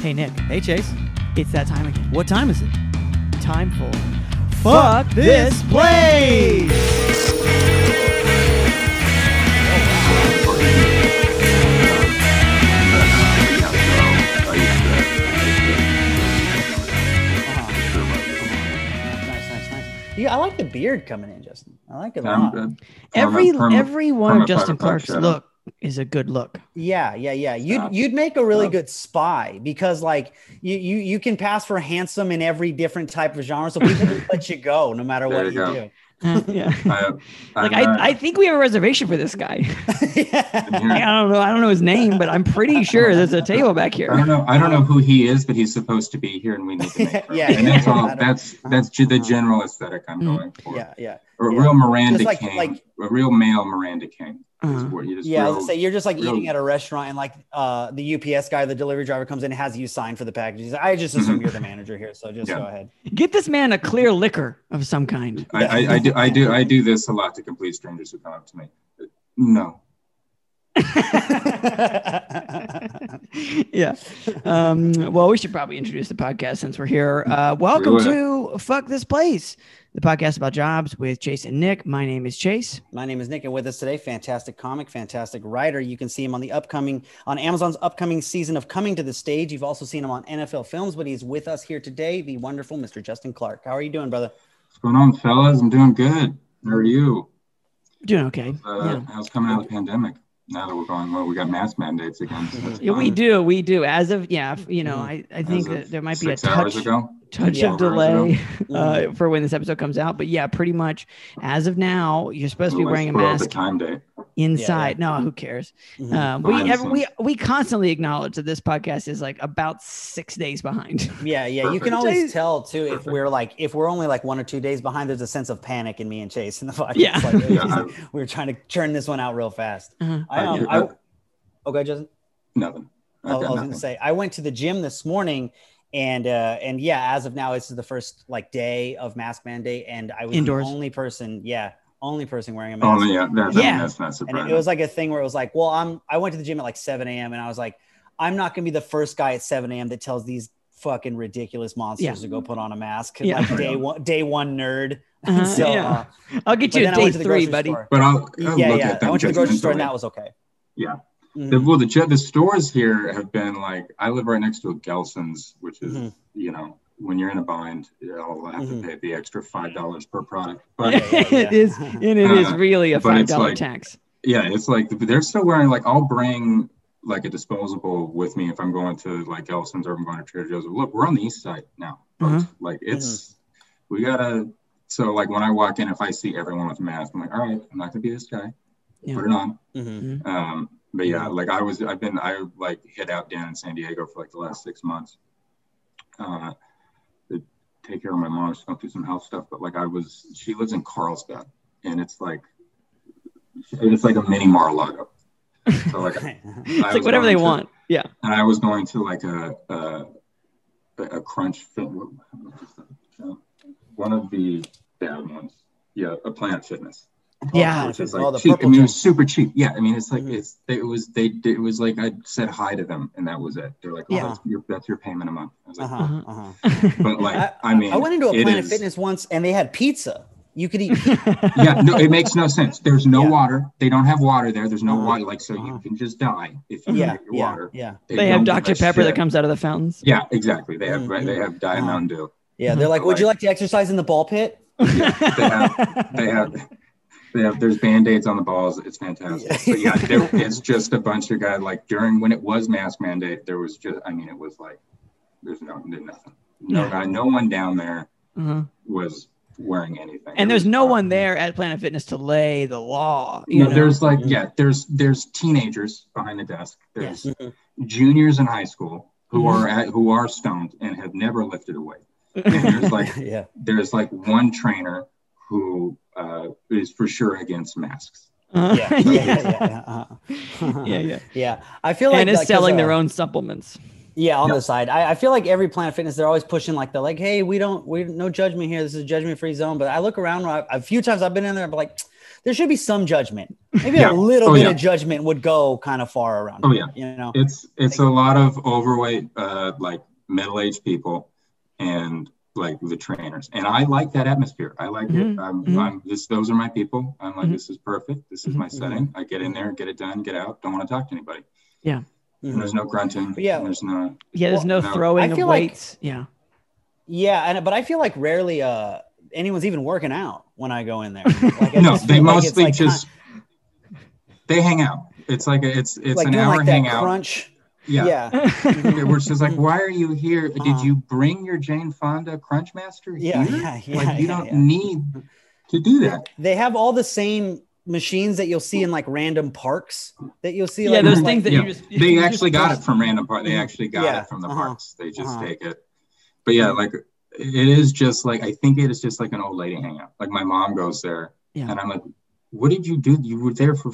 Hey, Nick, Hey, Chase. it's that time again. What time is it? Time for Fuck this place! Oh, nice, nice, nice. Yeah, I like the beard coming in, Justin. I like it a lot. every perma- perma- every one of Justin perma- Clark's shout look is a good look. Yeah, yeah, yeah. You'd Stop. you'd make a really Stop. good spy because like you you you can pass for handsome in every different type of genre, so people will let you go no matter what you you, do. Uh, yeah. I, Like I'm, uh, I, I think we have a reservation for this guy. yeah. I don't know. I don't know his name, but I'm pretty sure there's a table back here. I don't know. I don't know who he is, but he's supposed to be here, and we need to make. Yeah, and that's yeah, all. That's that's ju- the general aesthetic I'm Mm. going for. yeah, yeah, A yeah. real Miranda like- King, like- a real male Miranda King. Is Uh-huh. what you just yeah. I was real- say you're just like real- eating at a restaurant and like uh the UPS guy, the delivery driver comes in and has you sign for the packages. I just assume Mhm. you're the manager here, so just Yeah. go ahead. Get this man a clear liquor of some kind. I, I, I do I do I do this a lot to complete strangers who come up to me. No. yeah. Um, well, we should probably introduce the podcast since we're here. Uh, welcome Do to Fuck This Place, the podcast about jobs with Chase and Nick. My name is Chase. My name is Nick, and with us today, fantastic comic, fantastic writer. You can see him on the upcoming on Amazon's upcoming season of Coming to the Stage. You've also seen him on NFL Films, but he's with us here today, the wonderful Mr. Justin Clark. How are you doing, brother? What's going on, fellas? I'm doing good. How are you? Doing okay. Uh, yeah. How's coming out of the pandemic? Now that we're going, well, we got mask mandates again. so Yeah, we do. We do. As of, yeah, you know, Mhm. I, I think that there might be a touch, touch Yeah. of delay uh, for when this episode comes out. But yeah, pretty much as of now, you're supposed to be wearing a mask time date. Inside. No, who cares? Mhm. Um, we, Behind the we we constantly acknowledge that this podcast is like about six days behind. Yeah, yeah. You can Perfect. always tell too if we're like if we're only like one or two days behind. There's a sense of panic in me and Chase in the podcast. Yeah. Like, it's Yeah, just- we're trying to churn this one out real fast. Uh-huh. I um, I- I, okay, Justin. Nothing. I, I was got gonna say I went to the gym this morning, and uh, and yeah, as of now, this is the first like day of mask mandate, and I was Indoors. the only person, yeah, only person wearing a mask. Oh yeah, that's, Yeah. that's not and surprising. it, it was like a thing where it was like, well, I'm I went to the gym at like 7 a.m. and I was like, I'm not gonna be the first guy at 7 a.m. that tells these fucking ridiculous monsters Yeah. to go put on a mask. Yeah. Like day one, day one nerd. Uh-huh, so, yeah. uh, I'll get you then a I went day to the three, grocery buddy. store. but I'll, I'll yeah, look yeah. at them I went to the grocery store and that was okay. Yeah. Mhm. The, well, the the stores here have been like I live right next to a Gelson's, which is Mhm. you know when you're in a bind, you'll have Mhm. to pay the extra five dollars per product. But Yeah, yeah, it is, and it is Uh, really a five dollar like- tax. yeah, it's like they're still wearing like I'll bring like a disposable with me if I'm going to like Gelson's or I'm going to Trader Joe's. Look, we're on the east side now. folks. Uh-huh. Like it's we gotta. So like when I walk in, if I see everyone with a mask, I'm like, all right, I'm not gonna be this guy. Yeah. Put it on. Mhm. Um, but yeah, like I was, I've been, I like hit out down in San Diego for like the last six months. Uh, to take care of my mom, she's going through some health stuff. But like I was, she lives in Carlsbad, and it's like, it's like a mini Mar-a-Lago. So like, It's I like whatever they to- want. Yeah. and I was going to like a a, a crunch fit. One of the bad ones, yeah, a Planet Fitness. Yeah. which is like the cheap. I mean, it was super cheap. Yeah, I mean, it's like Mhm. it's it was they it was like I said hi to them and that was it. They're like, oh, Yeah. that's your that's your payment a month. I was like, Uh-huh, Uh-huh. uh-huh. but like I, mean, I went into a Planet is- Fitness once and they had pizza. You could eat. Yeah, no, it makes no sense. There's no Yeah. water. They don't have water there. There's no Uh-huh. water, like so Uh-huh. you can just die if you yeah, get your yeah, water. yeah, They have Dr. a Pepper that comes out of the fountains. Yeah, exactly. They have Mhm. they have Diet Uh-huh. Mountain Dew. yeah. They're like, would you like to exercise in the ball pit? They have they have they have there's band-aids on the balls. It's fantastic. But yeah, there, it's just a bunch of guys like during when it was mask mandate, there was just I mean it was like there's no there's nothing. No Yeah. guy, no one down there Uh-huh. was wearing anything. And It there's no fine. one there at Planet Fitness to lay the law. You No, know? there's like yeah, there's there's teenagers behind the desk. There's Yes. juniors in high school who Mhm. are at, who are stoned and have never lifted a weight. And there's like yeah. there's like one trainer who uh, is for sure against masks. Uh, Yeah, yeah, yeah, yeah, uh-huh. yeah, yeah. Yeah, I feel like and is like, 'cause, selling uh, their own supplements. Yeah, on Yep. the side, I, I feel like every Planet Fitness, they're always pushing like they're like, hey, we don't, we no judgment here. This is a judgment free zone. But I look around, I, a few times I've been in there, I'm like, there should be some judgment. Maybe Yeah. a little Oh, bit yeah. of judgment would go kind of far around. Oh, yeah. You know. It's it's a lot of overweight, uh, like middle-aged people, and like the trainers. And I like that atmosphere. I like Mhm, it. I'm, mhm. I'm this. Those are my people. I'm like, Mhm. this is perfect. This is my Mhm. setting. I get in there, get it done, get out. Don't want to talk to anybody. And there's no grunting. But yeah. and There's no. Yeah, there's no Well, no. throwing I of feel like- weights. yeah. Yeah, and but I feel like rarely uh anyone's even working out when I go in there. Like, I No, they feel like it's mostly like just. They hang out. It's like a, it's it's like an hour like hangout. crunch. Yeah. Yeah. Okay, We're just like, why are you here? Did Uh-huh. you bring your Jane Fonda Crunchmaster Yeah, here? yeah, yeah, like you yeah, don't yeah. need to do that. They have all the same machines that you'll see in like random parks that you'll see. Yeah, like, those like- things that Yeah. you just they you just actually got it from random park. They Mhm. actually got Yeah, it from the uh-huh, parks. They just uh-huh. take it. But yeah, like it is just like I think it is just like an old lady hangout. Like my mom goes there, Yeah. and I'm like, "What did you do? You were there for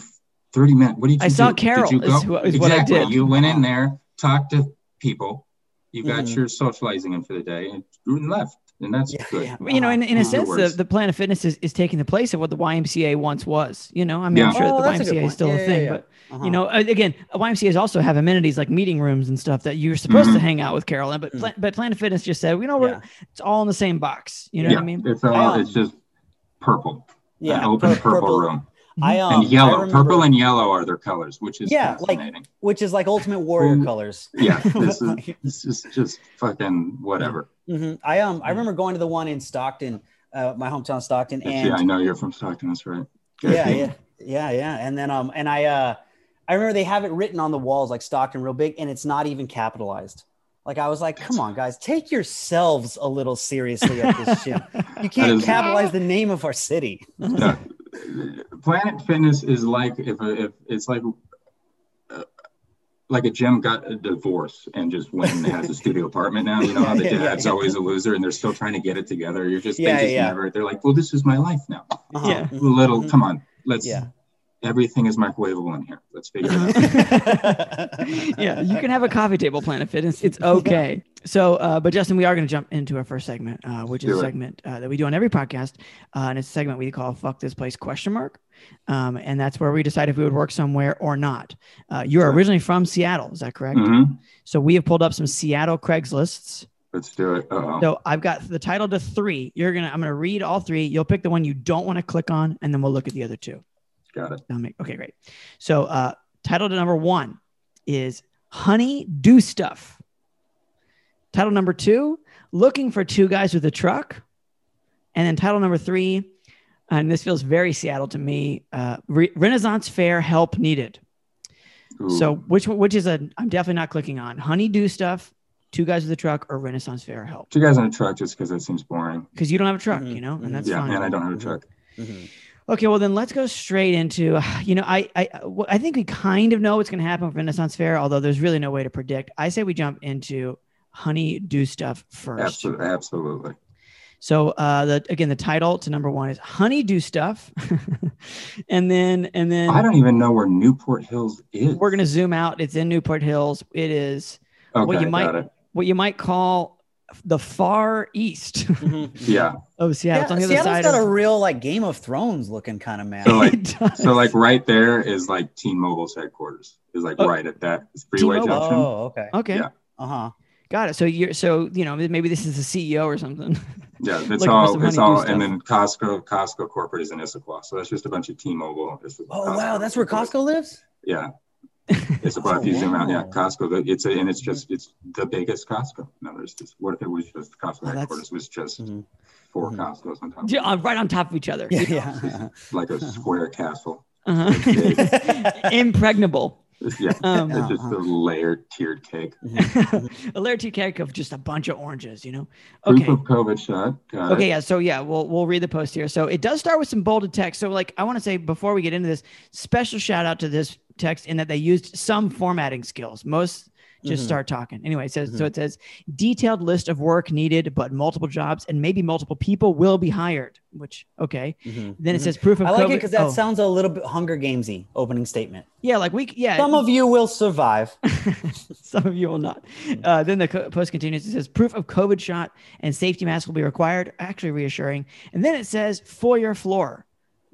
30 minutes. What did you I do? saw Did Carol you is who- is what I exactly. did. You went in there, talked to people, you got Mhm. your socializing in for the day, and and left, and that's Yeah, good. yeah. you know, in, in a Uh-huh. sense, the, words. the Planet Fitness is, is taking the place of what the YMCA once was. You know, I mean, I'm Yeah. sure Oh, that the YMCA is still Yeah, a thing, yeah. but Uh-huh. you know, uh, again, YMCA's also have amenities like meeting rooms and stuff that you're supposed to Mhm. hang out with Carolyn, but Mhm. Pla- but Planet Fitness just said, you know, we're, Yeah. it's all in the same box. You know yeah, what I mean? it's all, um, it's just purple. yeah, an open pur- purple, room. I um, and I yellow. remember- Purple and yellow are their colors, which is Yeah, like- which is like Ultimate Warrior colors. yeah, this is this is just fucking whatever. hmm I um, I remember going to the one in Stockton, uh, my hometown Stockton, and yeah, I know you're from Stockton. That's right. yeah, yeah, yeah, yeah. And then um, and I uh, I remember they have it written on the walls like Stockton real big, and it's not even capitalized. Like I was like, come on, guys, take yourselves a little seriously at this gym. You can't capitalize the name of our city. No, Planet Fitness is like if, if it's like uh, like a gym got a divorce and just went and has a studio apartment now. You know how the Yeah, yeah, dad's yeah. always a loser and they're still trying to get it together. You're just Yeah, they just yeah. never. They're like, well, this is my life now. Uh-huh. Yeah. Little, Mhm. come on, let's. Yeah. Everything is microwavable in here. Let's figure it out. yeah, you can have a coffee table Planet Fitness. It's okay. So, uh, but Justin, we are going to jump into our first segment, uh, which is a segment uh, that we do on every podcast, uh, and it's a segment we call "Fuck This Place?" question mark, um, and that's where we decide if we would work somewhere or not. Uh, you are Sure. originally from Seattle, is that correct? Mhm. So we have pulled up some Seattle Craigslists. Let's do it. Uh-oh. So I've got the title to three. You're gonna, I'm gonna read all three. You'll pick the one you don't want to click on, and then we'll look at the other two. Got it. I'll okay, great. So, uh, title to number one is Honey Do Stuff. Title number two, Looking for Two Guys with a Truck. And then title number three, and this feels very Seattle to me uh, Re- Renaissance Fair Help Needed. Ooh. So, which which is a, I'm definitely not clicking on Honey Do Stuff, Two Guys with a Truck, or Renaissance Fair Help. two guys in a truck just because that seems boring. Because you don't have a truck, Mhm, you know, and that's yeah, fine. and I don't have a truck. Mhm. Okay, well then let's go straight into. You know, I I I think we kind of know what's going to happen with Renaissance Fair, although there's really no way to predict. I say we jump into Honey Do Stuff first. Absolutely. Absolutely. So uh, the again the title to number one is Honey Do Stuff, and then and then I don't even know where Newport Hills is. we're going to zoom out. It's in Newport Hills. It is okay, what you might what you might call the far east Mhm. Yeah. of Seattle. it's on the other Seattle's side got of. a real like Game of Thrones looking kind of map. So, like- So like right there is like T-Mobile's headquarters. Is like Oh. right at that freeway T-Mobile. junction. oh, okay. okay, Yeah. Uh huh. got it. So you're so you know maybe this is the CEO or something. Yeah, it's Looking all it's all stuff. and then Costco Costco corporate is in Issaquah. So that's just a bunch of T-Mobile. It's Oh Costco. wow, that's where Costco lives. Yeah. Issaquah, if you zoom out, yeah. Costco. It's a, and it's just it's the biggest Costco. No, there's just what it was just Costco Oh, that's- headquarters was just Mhm. 4 Mhm. Costco's on top. of Yeah, right on top of each other. Yeah, It's yeah. like a square castle. Uh-huh. Impregnable. It's- yeah, Um, it's just a layered tiered cake. a layered two cake of just a bunch of oranges, you know? Proof Okay. of COVID shot. Got Okay, it. yeah. So yeah, we'll we'll read the post here. So it does start with some bolded text. So like I want to say before we get into this, special shout out to this text in that they used some formatting skills. Most just Mhm. start talking. Anyway, it says so Mhm. it says detailed list of work needed, but multiple jobs and maybe multiple people will be hired. Which okay. Mhm. Then it Mhm. says proof of I like COVID. it because that oh, sounds a little bit Hunger Gamesy opening statement. yeah, like we yeah. Some of you will survive. Some of you will not. Uh, then the co- post continues. It says proof of COVID shot and safety mask will be required. Actually reassuring. And then it says for your floor.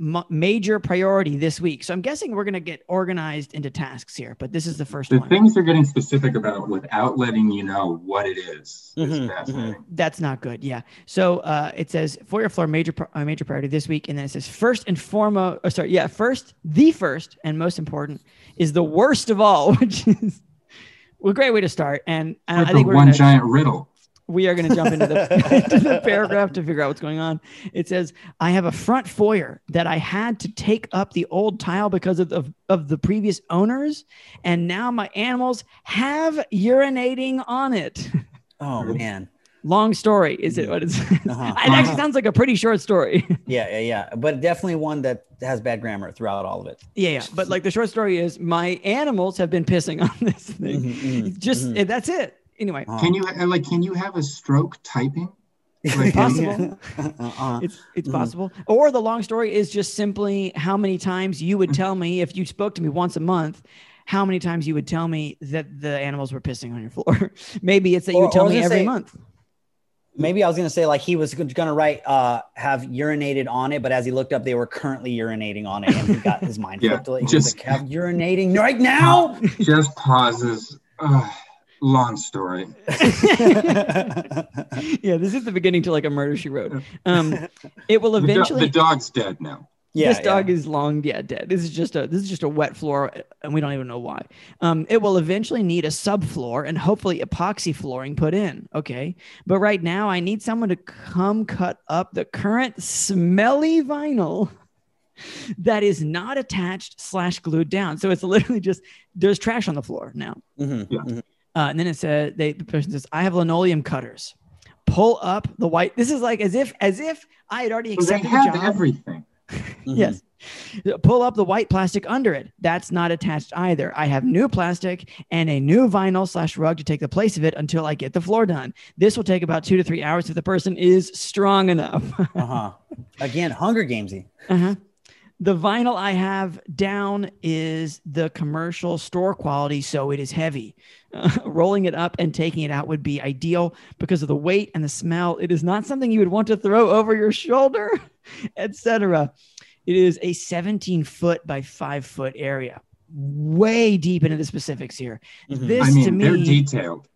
M- major priority this week. So I'm guessing we're going to get organized into tasks here, but this is the first The one. things they're getting specific about without letting you know what it is is Mhm, fascinating. That's not good. Yeah. So uh, it says for your floor major uh, major priority this week, and then it says first and foremost. Oh, sorry. Yeah. First, the first and most important is the worst of all, which is a great way to start. And uh, Like I the think we're one gonna, giant riddle. We are going to jump into the, into the paragraph to figure out what's going on. It says, I have a front foyer that I had to take up the old tile because of the, of the previous owners. And now my animals have urinating on it. Oh man. Long story. Is it what it's? Uh-huh. It actually sounds like a pretty short story. Yeah, yeah, yeah. But definitely one that has bad grammar throughout all of it. yeah, yeah. But like the short story is my animals have been pissing on this thing. Mhm, mhm, Just mhm. that's it. Anyway. Can you uh, like? Can you have a stroke typing? Like, Possible. Uh-uh. it's it's Mhm. possible. Or the long story is just simply how many times you would tell me if you spoke to me once a month. How many times you would tell me that the animals were pissing on your floor? Maybe it's that you would tell or I was me every say- month. Maybe I was gonna say like he was gonna write uh have urinated on it, but as he looked up, they were currently urinating on it, and he got his mind Yeah, flipped. Just- like, have urinating right now. Just pauses. Ugh, long story. yeah, this is the beginning to like a murder she wrote. Um, it will The, do- eventually. the dog's dead now. yeah, this dog yeah. is long yeah dead this is just a this is just a wet floor and we don't even know why um it will eventually need a subfloor and hopefully epoxy flooring put in okay but right now i need someone to come cut up the current smelly vinyl that is not attached slash glued down so it's literally just there's trash on the floor now Mhm, Yeah. mhm. Uh, and then it said they the person says i have linoleum cutters pull up the white this is like as if as if i had already So they accepted the have job everything. Mhm. Yes. Pull up the white plastic under it. That's not attached either. I have new plastic and a new vinyl slash rug to take the place of it until I get the floor done. This will take about two to three hours if the person is strong enough. Uh-huh. Again, Hunger Gamesy. uh-huh. The vinyl I have down is the commercial store quality, so it is heavy. Uh, rolling it up and taking it out would be ideal because of the weight and the smell. It is not something you would want to throw over your shoulder, etc. It is a 17 foot by five foot area. Way deep into the specifics here. Mhm. This I mean, to me, they're detailed.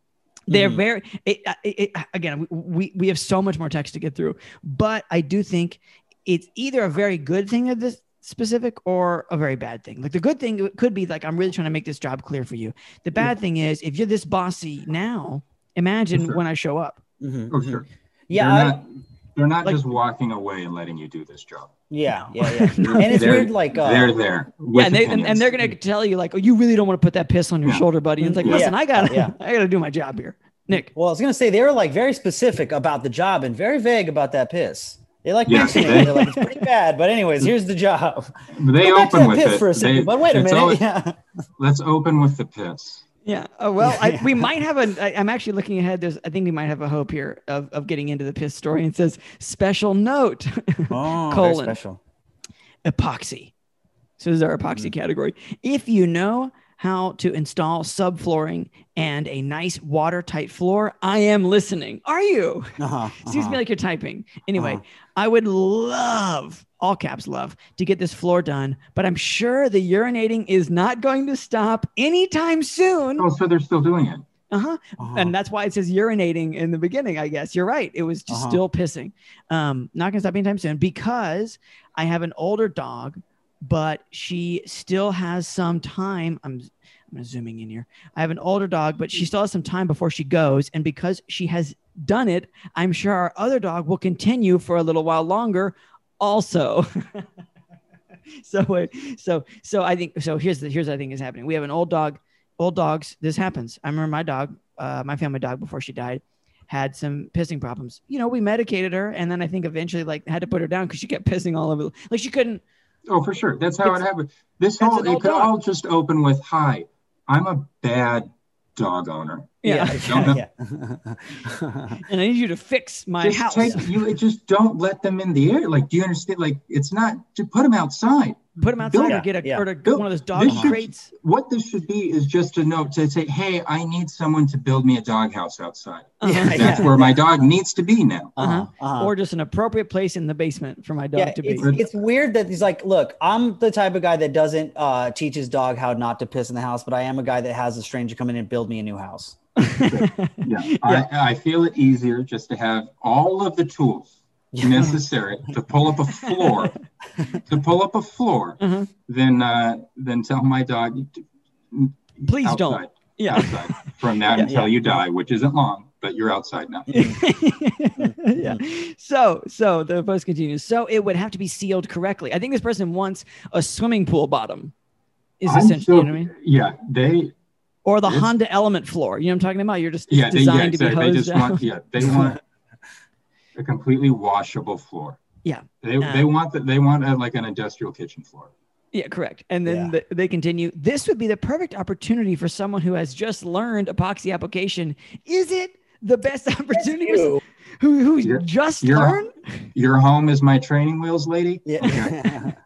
they're Mhm. very it, it, it, again we, we we have so much more text to get through but i do think it's either a very good thing that this specific or a very bad thing like the good thing could be like i'm really trying to make this job clear for you the bad thing is if you're this bossy now imagine Sure. when i show up Mhm, Oh, sure. Yeah, they're I- not, they're not Like- just walking away and letting you do this job. yeah, yeah, yeah. And it's They're- weird, like uh, they're there. yeah and, they, and, and, they're gonna tell you like oh you really don't want to put that piss on your Yeah. shoulder buddy and it's like Yeah. listen i gotta Yeah. i gotta do my job here nick Well, I was gonna say they were like very specific about the job and very vague about that piss. They like Yeah, mentioning they- it. They're like, it's pretty bad, but anyways, here's the job. They Go open with it. for a second. They- but wait a minute. always- yeah. let's open with the piss. Yeah. Oh, well, I, we might have a. I, I'm actually looking ahead. There's. I think we might have a hope here of, of getting into the piss story. And it says special note, Oh, very Colon. special. epoxy. So this is our epoxy mm. category. If you know how to install subflooring and a nice watertight floor, I am listening. Are you? Uh-huh, Seems uh-huh. me like you're typing. Anyway, Uh-huh. I would love, all caps love, to get this floor done, but I'm sure the urinating is not going to stop anytime soon. Oh, so they're still doing it. Uh-huh. Uh-huh. And that's why it says urinating in the beginning, I guess. You're right. It was just Uh-huh. still pissing. Um, not gonna stop anytime soon because I have an older dog, but she still has some time. I'm I'm zooming in here. I have an older dog, but she still has some time before she goes. And because she has done it, I'm sure our other dog will continue for a little while longer also. so so so I think so here's the here's what I think is happening. We have an old dog, old dogs, this happens. I remember my dog, uh, my family dog before she died, had some pissing problems. You know, we medicated her and then I think eventually like had to put her down because she kept pissing all over like she couldn't Oh, for sure. That's how It's- it happened. This whole it could dog. all just open with "Hi, I'm a bad dog owner." Yeah. yeah, Don't yeah. And I need you to fix my just house. take you just don't let them in the air. Like, do you understand? Like, it's not to put them outside. Put them outside Yeah, or get a yeah. or to Bill, one of those dog this should- crates. What this should be is just a note to say, "Hey, I need someone to build me a doghouse outside. Uh-huh. Yeah, That's where my dog needs to be now." Uh-huh, uh-huh. Or just an appropriate place in the basement for my dog yeah, to be. it's, it's weird that he's like, look, I'm the type of guy that doesn't uh, teach his dog how not to piss in the house, but I am a guy that has a stranger come in and build me a new house. Yeah, I, I feel it easier just to have all of the tools necessary to pull up a floor, to pull up a floor, Uh-huh. than uh, than tell my dog. Please outside, don't. Yeah. outside from that Yeah. until you die, which isn't long, but you're outside now. yeah. So, so the post continues. So it would have to be sealed correctly. I think this person wants a swimming pool bottom. Is I'm essentially, still- you know I mean? Yeah, they Or the It's- Honda Element floor. You know what I'm talking about? You're just it's yeah they, yeah, designed to be exactly. they hosed just down. want yeah they want a completely washable floor. Yeah. They, Uh, they want that they want a, like an industrial kitchen floor. Yeah, correct. And then Yeah. the, they continue. This would be the perfect opportunity for someone who has just learned epoxy application. Is it the best opportunity for You. who who You're- just you're- learned Your home is my training wheels, lady. Yeah.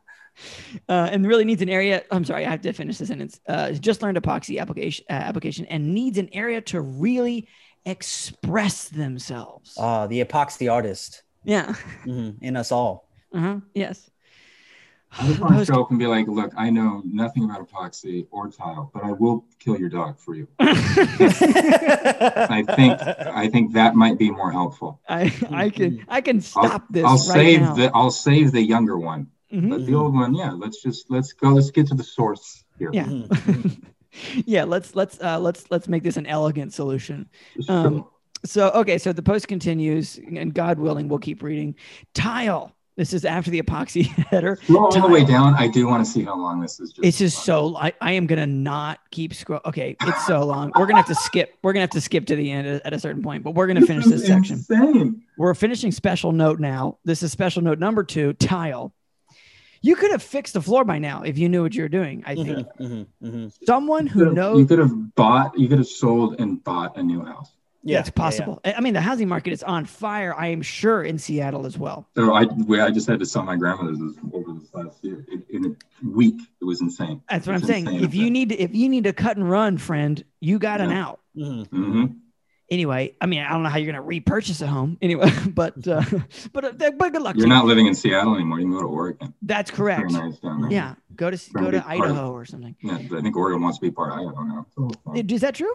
uh, and really needs an area? I'm sorry, I have to finish the sentence. Uh, just learned epoxy application uh, application and needs an area to really express themselves. uh, the epoxy artist yeah. Mhm, in us all. Uh-huh. Yes. I just want to Post- show up and be like, look, I know nothing about epoxy or tile, but I will kill your dog for you. I think I think that might be more helpful. I I can I can I'll, stop this I'll right save now. the I'll save the younger one. Mhm. The old one, yeah, let's just let's go. Let's get to the source here. Yeah. Mhm. yeah, let's let's uh let's let's make this an elegant solution. Sure. Um, So okay, so the post continues, and God willing, we'll keep reading. Tile. This is after the epoxy header. Scroll all the way down. I do want to see how long this is. Just It's just so I, I am gonna not keep scroll. Okay, it's so long. We're gonna have to skip. We're gonna have to skip to the end at, at a certain point, but we're gonna finish is this section. Insane. We're finishing special note now. This is special note number two. Tile. You could have fixed the floor by now if you knew what you were doing. I think Mhm, mhm, mhm. someone who could have- knows You could have bought. You could have sold and bought a new house. Yeah, it's yeah, yeah. possible. I I mean, the housing market is on fire. I am sure in Seattle as well. So I, I just had to sell my grandmother's over this last year. In, in a week, it was insane. That's what I'm saying. If you up need to, if you need to cut and run, friend, you got an Yeah. out. Mhm. Anyway, I mean, I don't know how you're gonna repurchase a home anyway, but uh, but uh, but good luck. You're to you. not living in Seattle anymore. You can go to Oregon. That's correct. Nice. Yeah, go to go to to part of- Idaho or something. Yeah, I think Oregon wants to be part of Idaho now. So, Is that true?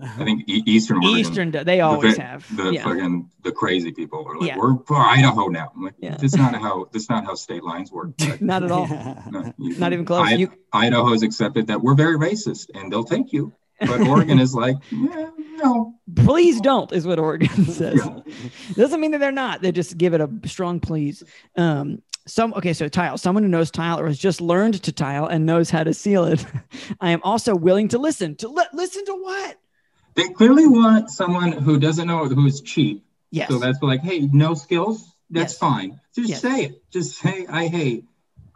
I think Eastern Oregon. Eastern, they always ve- have. The yeah. fucking the crazy people are like, Yeah. we're for Idaho now. I'm like, Yeah. that's not how that's not how state lines work. Like, Not at all. no, you- Not even close. I- You Idaho's accepted that we're very racist and they'll take you. But Oregon is like, yeah, no. please don't is what Oregon says. Yeah. Doesn't mean that they're not. They just give it a strong please. Um, some okay, so tile. Someone who knows tile or has just learned to tile and knows how to seal it. I am also willing to listen. To li- listen to what? They clearly want someone who doesn't know who's cheap. Yes. So that's like, hey, no skills, that's Yes. fine. Just Yes. say it. Just say, I hate.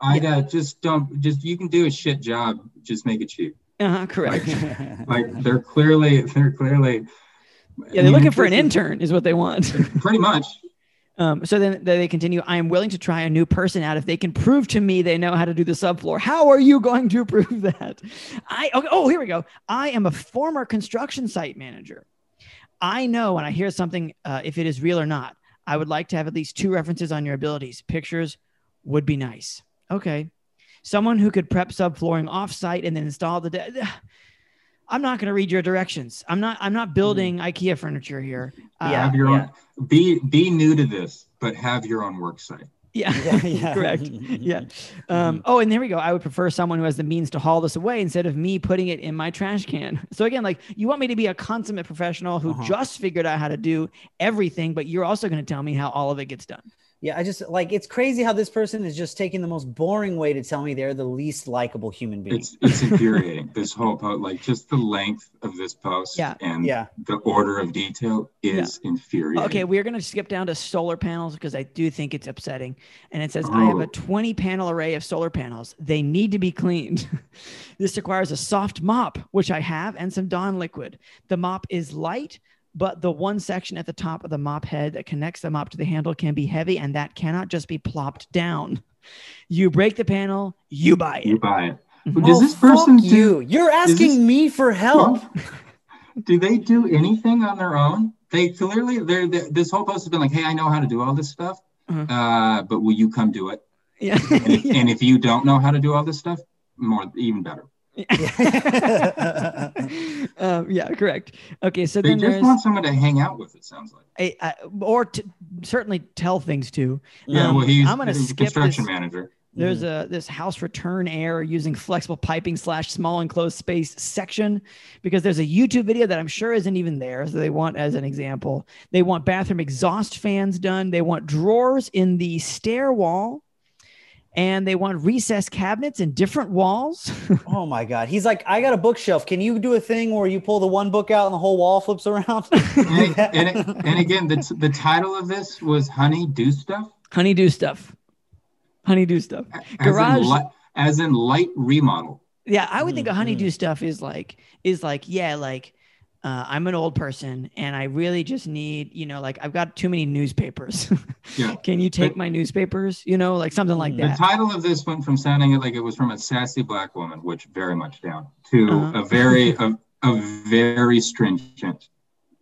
I Yeah. uh, just don't. Just you can do a shit job. Just make it cheap. Uh-huh, correct. Like they're clearly, they're clearly. Yeah, they're looking for an intern, is what they want. Pretty much. Um, so then they continue. I am willing to try a new person out if they can prove to me they know how to do the subfloor. How are you going to prove that? I okay, oh here we go. I am a former construction site manager. I know when I hear something uh, if it is real or not. I would like to have at least two references on your abilities. Pictures would be nice. Okay, someone who could prep subflooring off-site and then install the. De- I'm not going to read your directions. I'm not. I'm not building IKEA furniture here. Uh, Yeah. have your own. Be be new to this, but have your own work site. Yeah, Yeah, yeah. correct. Yeah. Um, oh, and there we go. I would prefer someone who has the means to haul this away instead of me putting it in my trash can. So again, like you want me to be a consummate professional who Uh-huh. just figured out how to do everything, but you're also going to tell me how all of it gets done. Yeah, I just like it's crazy how this person is just taking the most boring way to tell me they're the least likable human being. It's it's infuriating. this whole post, like just the length of this post, Yeah. and Yeah. the order of detail is infuriating. Okay, we're going to skip down to solar panels because I do think it's upsetting. And it says, I have a Oh. 20 panel array of solar panels. They need to be cleaned. this requires a soft mop, which I have, and some Dawn liquid. The mop is light, but the one section at the top of the mop head that connects the mop to the handle can be heavy, and that cannot just be plopped down. You break the panel, you buy it. you buy it. Mhm. Does Oh, this person fuck do? you? You're asking this- me for help. do they do anything on their own? They clearly, they're, they this whole post has been like, "Hey, I know how to do all this stuff, Uh-huh. uh, but will you come do it?" Yeah. And if, and if you don't know how to do all this stuff, more even better. um, yeah, correct. Okay, so They then just want someone to hang out with. It sounds like. a, uh, or to certainly tell things to. Yeah, Um, well, he's, I'm gonna he's a skip construction this. manager. There's Mm-hmm. a this house return air using flexible piping slash small enclosed space section because there's a YouTube video that I'm sure isn't even there. So they want as an example, they want bathroom exhaust fans done. They want drawers in the stair wall, and they want recessed cabinets in different walls. Oh my god. He's like, I got a bookshelf. Can you do a thing where you pull the one book out and the whole wall flips around? And, and, it- and again, the, the title of this was "Honey Do Stuff," Honeydew stuff. Honeydew stuff. as Garage- in, li- as in light remodel. Yeah, I would think a Mm, honeydew stuff is like is like yeah, like uh, I'm an old person and I really just need you know like I've got too many newspapers. Yeah. Can you take But- my newspapers? You know, like something like Mm. The that. title of this went from sounding it like it was from a sassy black woman, which very much down, to Uh-huh. a very a, a very stringent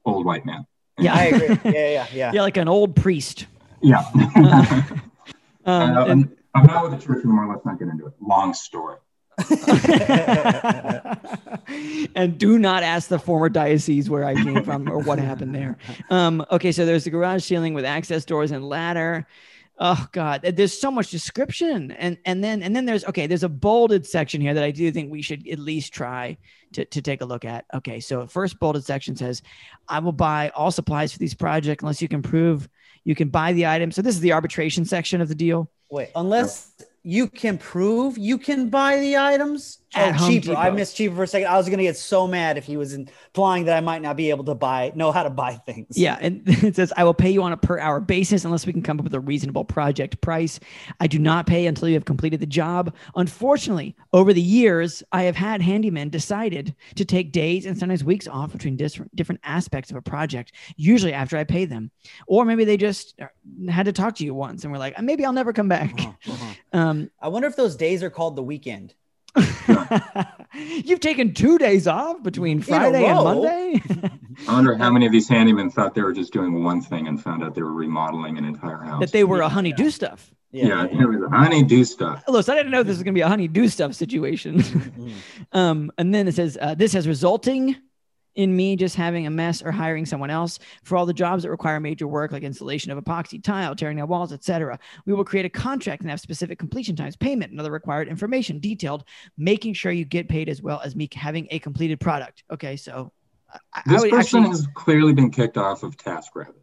old white man. Yeah. I agree. Yeah, yeah, yeah. Yeah, like an old priest. Yeah. Um, Uh, and- I'm, I'm not with the church anymore. Let's not get into it. Long story. and do not ask the former diocese where I came from or what happened there. Um, okay, so there's the garage ceiling with access doors and ladder. Oh God, there's so much description, and and then and then there's okay, there's a bolded section here that I do think we should at least try to to take a look at. Okay, so first bolded section says, "I will buy all supplies for these projects unless you can prove you can buy the item." So this is the arbitration section of the deal. Wait, unless you can prove you can buy the items At oh, cheaper. I missed cheaper for a second. I was gonna get so mad if he was implying that I might not be able to buy, know how to buy things. Yeah, and it says I will pay you on a per hour basis unless we can come up with a reasonable project price. I do not pay until you have completed the job. Unfortunately, over the years, I have had handymen decided to take days and sometimes weeks off between different different aspects of a project. Usually after I pay them, or maybe they just had to talk to you once and were like, maybe I'll never come back. Uh-huh, uh-huh. Um, I wonder if those days are called the weekend. you've taken two days off between Friday and. Monday. I wonder how many of these handymen thought they were just doing one thing and found out they were remodeling an entire house. that they were a honeydew stuff. yeah, it was honey do stuff. Listen, I didn't know this was going to be a honey-do stuff situation. Mhm. um, and then it says, uh, this has resulting in me just having a mess or hiring someone else for all the jobs that require major work like installation of epoxy tile tearing down walls etc we will create a contract and have specific completion times payment and other required information detailed making sure you get paid as well as me having a completed product okay so I, I This would person actually has clearly been kicked off of TaskRabbit.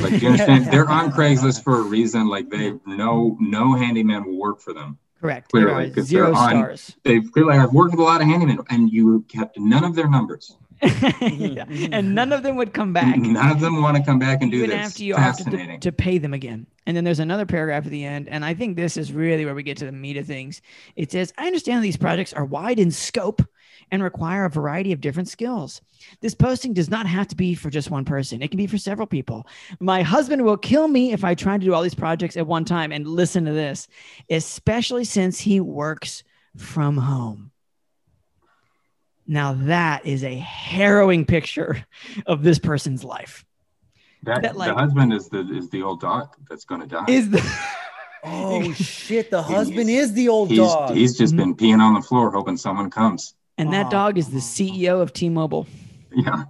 Like, do you understand? They're on Craigslist for a reason. Like, they no no handyman will work for them. correct Clearly, There are 'cause zero they're on- stars They've clearly. I've worked with a lot of handymen, and you kept none of their numbers. Mm-hmm. Yeah. Mm-hmm. and none of them would come back None of them want to come back and do even this. after you offered to, to pay them again. And then there's another paragraph at the end, and I think this is really where we get to the meat of things. It says, I understand these projects are wide in scope and require a variety of different skills. This posting does not have to be for just one person, it can be for several people. My husband will kill me if I try to do all these projects at one time. And listen to this, especially since he works from home. Now, that is a harrowing picture of this person's life. that, that, like- the husband is the is the old dog that's going to die. Is the Oh shit! The husband is the old he's dog. he's just been peeing on the floor hoping someone comes. And that Oh. dog is the CEO of T-Mobile. Yeah,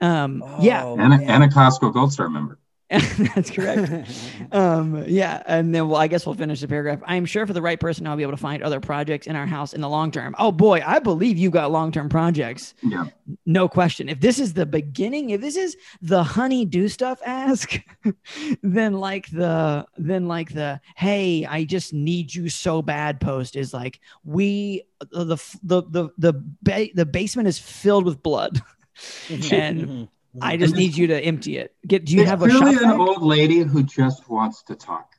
Um, yeah, Oh, and a, man. and a Costco Gold Star member. That's correct. um, yeah, and then well, I guess we'll finish the paragraph. I am sure for the right person, I'll be able to find other projects in our house in the long term. Oh boy, I believe you got long term projects. Yeah. No question. If this is the beginning, if this is the honey do stuff ask, then like the then like the hey, I just need you so bad post is like we the the the the the, ba- the basement is filled with blood. and Mhm. I just need you to empty it. Get do you it's have a really shop an old lady who just wants to talk.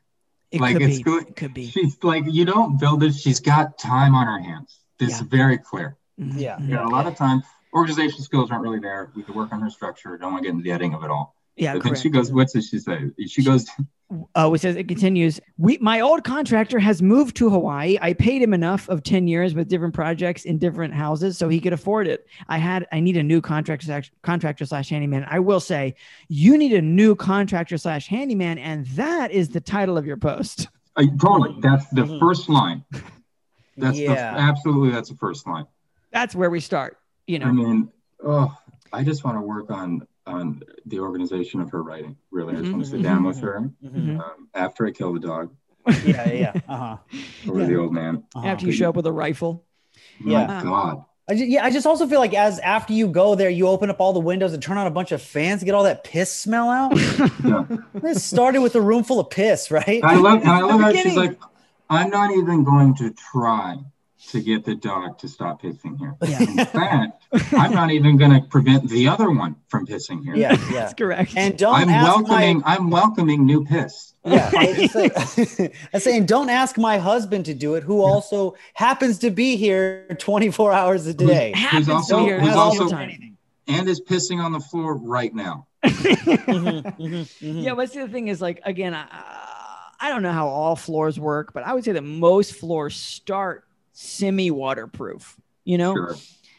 It like, could it's be. good- It could be. She's like, you don't build it. She's got time on her hands. This Yeah. is very clear. Mhm, Yeah. You a lot of time, organization skills aren't really there. We could work on her structure. Don't want to get into the editing of it all. Yeah, but then correct. she goes, what's it she say? She goes, Oh, it says it continues. We my old contractor has moved to Hawaii. I paid him enough of 10 years with different projects in different houses so he could afford it. I had I need a new contractor slash contractor slash handyman. I will say you need a new contractor slash handyman, and that is the title of your post. I, totally. That's the Mhm. first line. That's yeah. the, absolutely that's the first line. That's where we start. You know. I mean, oh, I just want to work on on the organization of her writing. Really, I just want to sit Mhm, down with her Mhm. um, after I kill the dog Yeah, yeah. Uh-huh. or Yeah. the old man. uh-huh. After you show up with a rifle. My Yeah. God. I just, yeah, I just also feel like as after you go there, you open up all the windows and turn on a bunch of fans to get all that piss smell out. Yeah. this started with a room full of piss, right? I love and I love how she's like, I'm not even going to try to get the dog to stop pissing here. Yeah. In fact, I'm not even going to prevent the other one from pissing here. yeah, yeah. That's correct. And don't I'm ask welcoming. my I'm welcoming new piss. yeah. I was say, I'm saying don't ask my husband to do it, who also happens to be here 24 hours a day. happens to also- be here who's all the also- time. And is pissing on the floor right now. Mhm, mhm, mhm. Yeah, but see, the thing is, like, again, I, I don't know how all floors work, but I would say that most floors start semi waterproof, you know? Sure.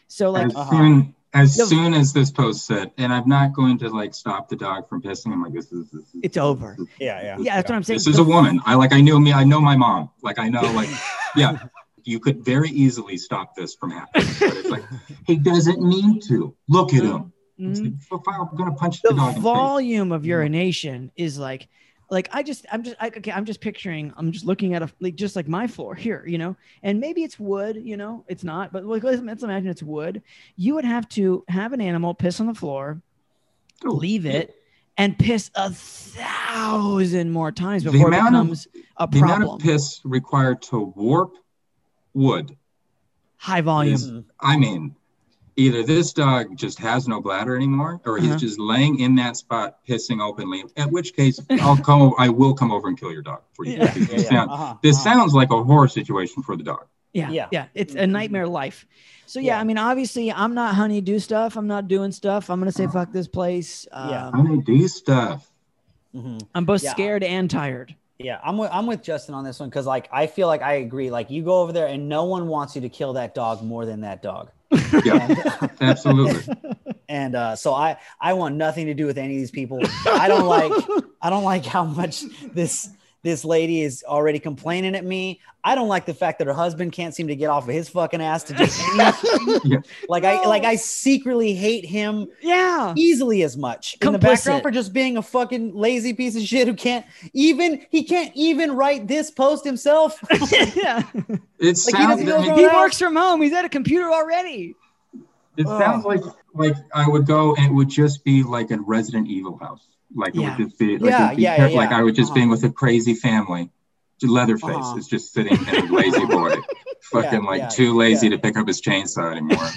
So, like, as Uh-huh. soon as Yeah. soon as this post said, and I'm not going to like stop the dog from pissing. I'm like, this is this is It's over. this is- Yeah, yeah. yeah, that's what I'm saying. This is a woman. I like. I knew me. I know my mom. Like I know. Like yeah. You could very easily stop this from happening. But it's like he doesn't mean to. Look at him. It's Mhm. like, I'm gonna punch the the, dog. the volume of urination is like like i just i'm just I, okay i'm just picturing i'm just looking at a like just like my floor here you know? And maybe it's wood you know? It's not but like let's, let's imagine it's wood. You would have to have an animal piss on the floor Oh, leave it and piss a thousand more times before it amount of- becomes a The amount of piss required to warp wood. High volume. Is- I mean, either this dog just has no bladder anymore, or he's Uh-huh. just laying in that spot pissing openly. At which case, I'll come. o- I will come over and kill your dog for you. Yeah. because Yeah, yeah. sound- Uh-huh, this uh-huh. sounds like a horror situation for the dog. Yeah, yeah, Yeah. It's a nightmare life. So yeah, Yeah. I mean, obviously, I'm not honey do stuff. I'm not doing stuff. I'm gonna say fuck this place. Um, Yeah. I mean, do stuff. Mhm. I'm both Yeah. scared and tired. Yeah, I'm with I'm with Justin on this one because like I feel like I agree. Like you go over there and no one wants you to kill that dog more than that dog. Yeah, absolutely. and uh, so I I want nothing to do with any of these people. I don't like I don't like how much this this lady is already complaining at me. I don't like the fact that her husband can't seem to get off of his fucking ass to do anything. Yeah. Like I like I secretly hate him Yeah. easily as much in the background for just being a fucking lazy piece of shit who can't even he can't even write this post himself. yeah. It he sounds. doesn't know I mean, how He works from home. He's at a computer already. it Oh. sounds like like I would go and it would just be like a Resident Evil house. Like it Yeah. would just be like, Yeah, be yeah, ter- yeah, like I was just uh-huh. being with a crazy family. Leatherface Uh-huh. is just sitting in a lazy boy, fucking like yeah, too lazy yeah. to pick up his chainsaw anymore.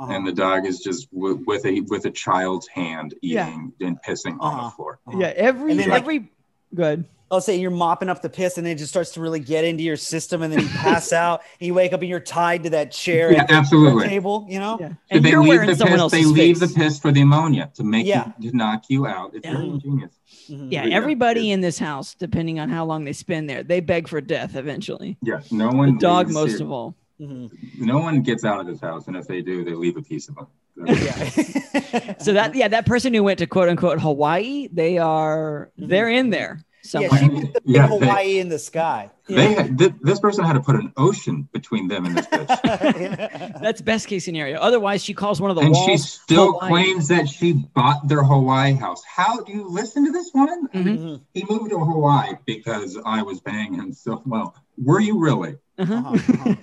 Uh-huh. and the dog is just w- with a with a child's hand Yeah. eating and pissing on the floor. Uh-huh. Yeah. Every then, like- every good. I'll say you're mopping up the piss and then it just starts to really get into your system and then you pass out and you wake up and you're tied to that chair Yeah, at the absolutely. table, you know? Yeah. So And they you're leave wearing the someone piss. They leave face. the piss for the ammonia to make Yeah. you to knock you out. It's Yeah. very ingenious. Mhm. Yeah. Yeah. Everybody in this house, depending on how long they spend there, they beg for death eventually. Yeah, no The one. dog, most here. of all. Mhm. No one gets out of this house, and if they do, they leave a piece of them. Yeah. So that yeah, that person who went to quote unquote Hawaii, they are Mhm. they're in there. Somewhere. Yeah, she put the big Yeah, they- Hawaii in the sky. They had, th- this person had to put an ocean between them and this bitch. That's best case scenario. Otherwise, she calls one of the and walls. she still Hawaii. claims that she bought their Hawaii house. How do you listen to this woman? Mhm. Mhm. He moved to Hawaii because I was paying him so well. Were you really? Uh-huh. Uh-huh, uh-huh.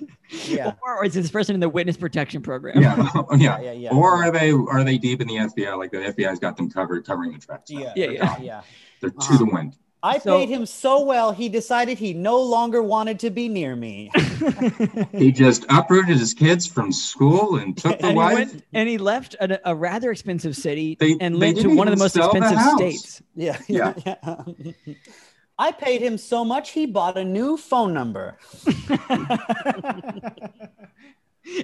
Yeah. Or, or is this person in the witness protection program? Yeah, yeah. yeah, yeah. Or are they are they deep in the FBI? Like the FBI's got them covered, covering the tracks. now. Yeah, Yeah, They're yeah. yeah. They're to Uh-huh. the wind. I So- paid him so well, he decided he no longer wanted to be near me. He just uprooted his kids from school and took the and, he went, and he left a, a rather expensive city They- and they lived to one of the most sell the expensive states. Yeah, yeah, yeah. I paid him so much he bought a new phone number.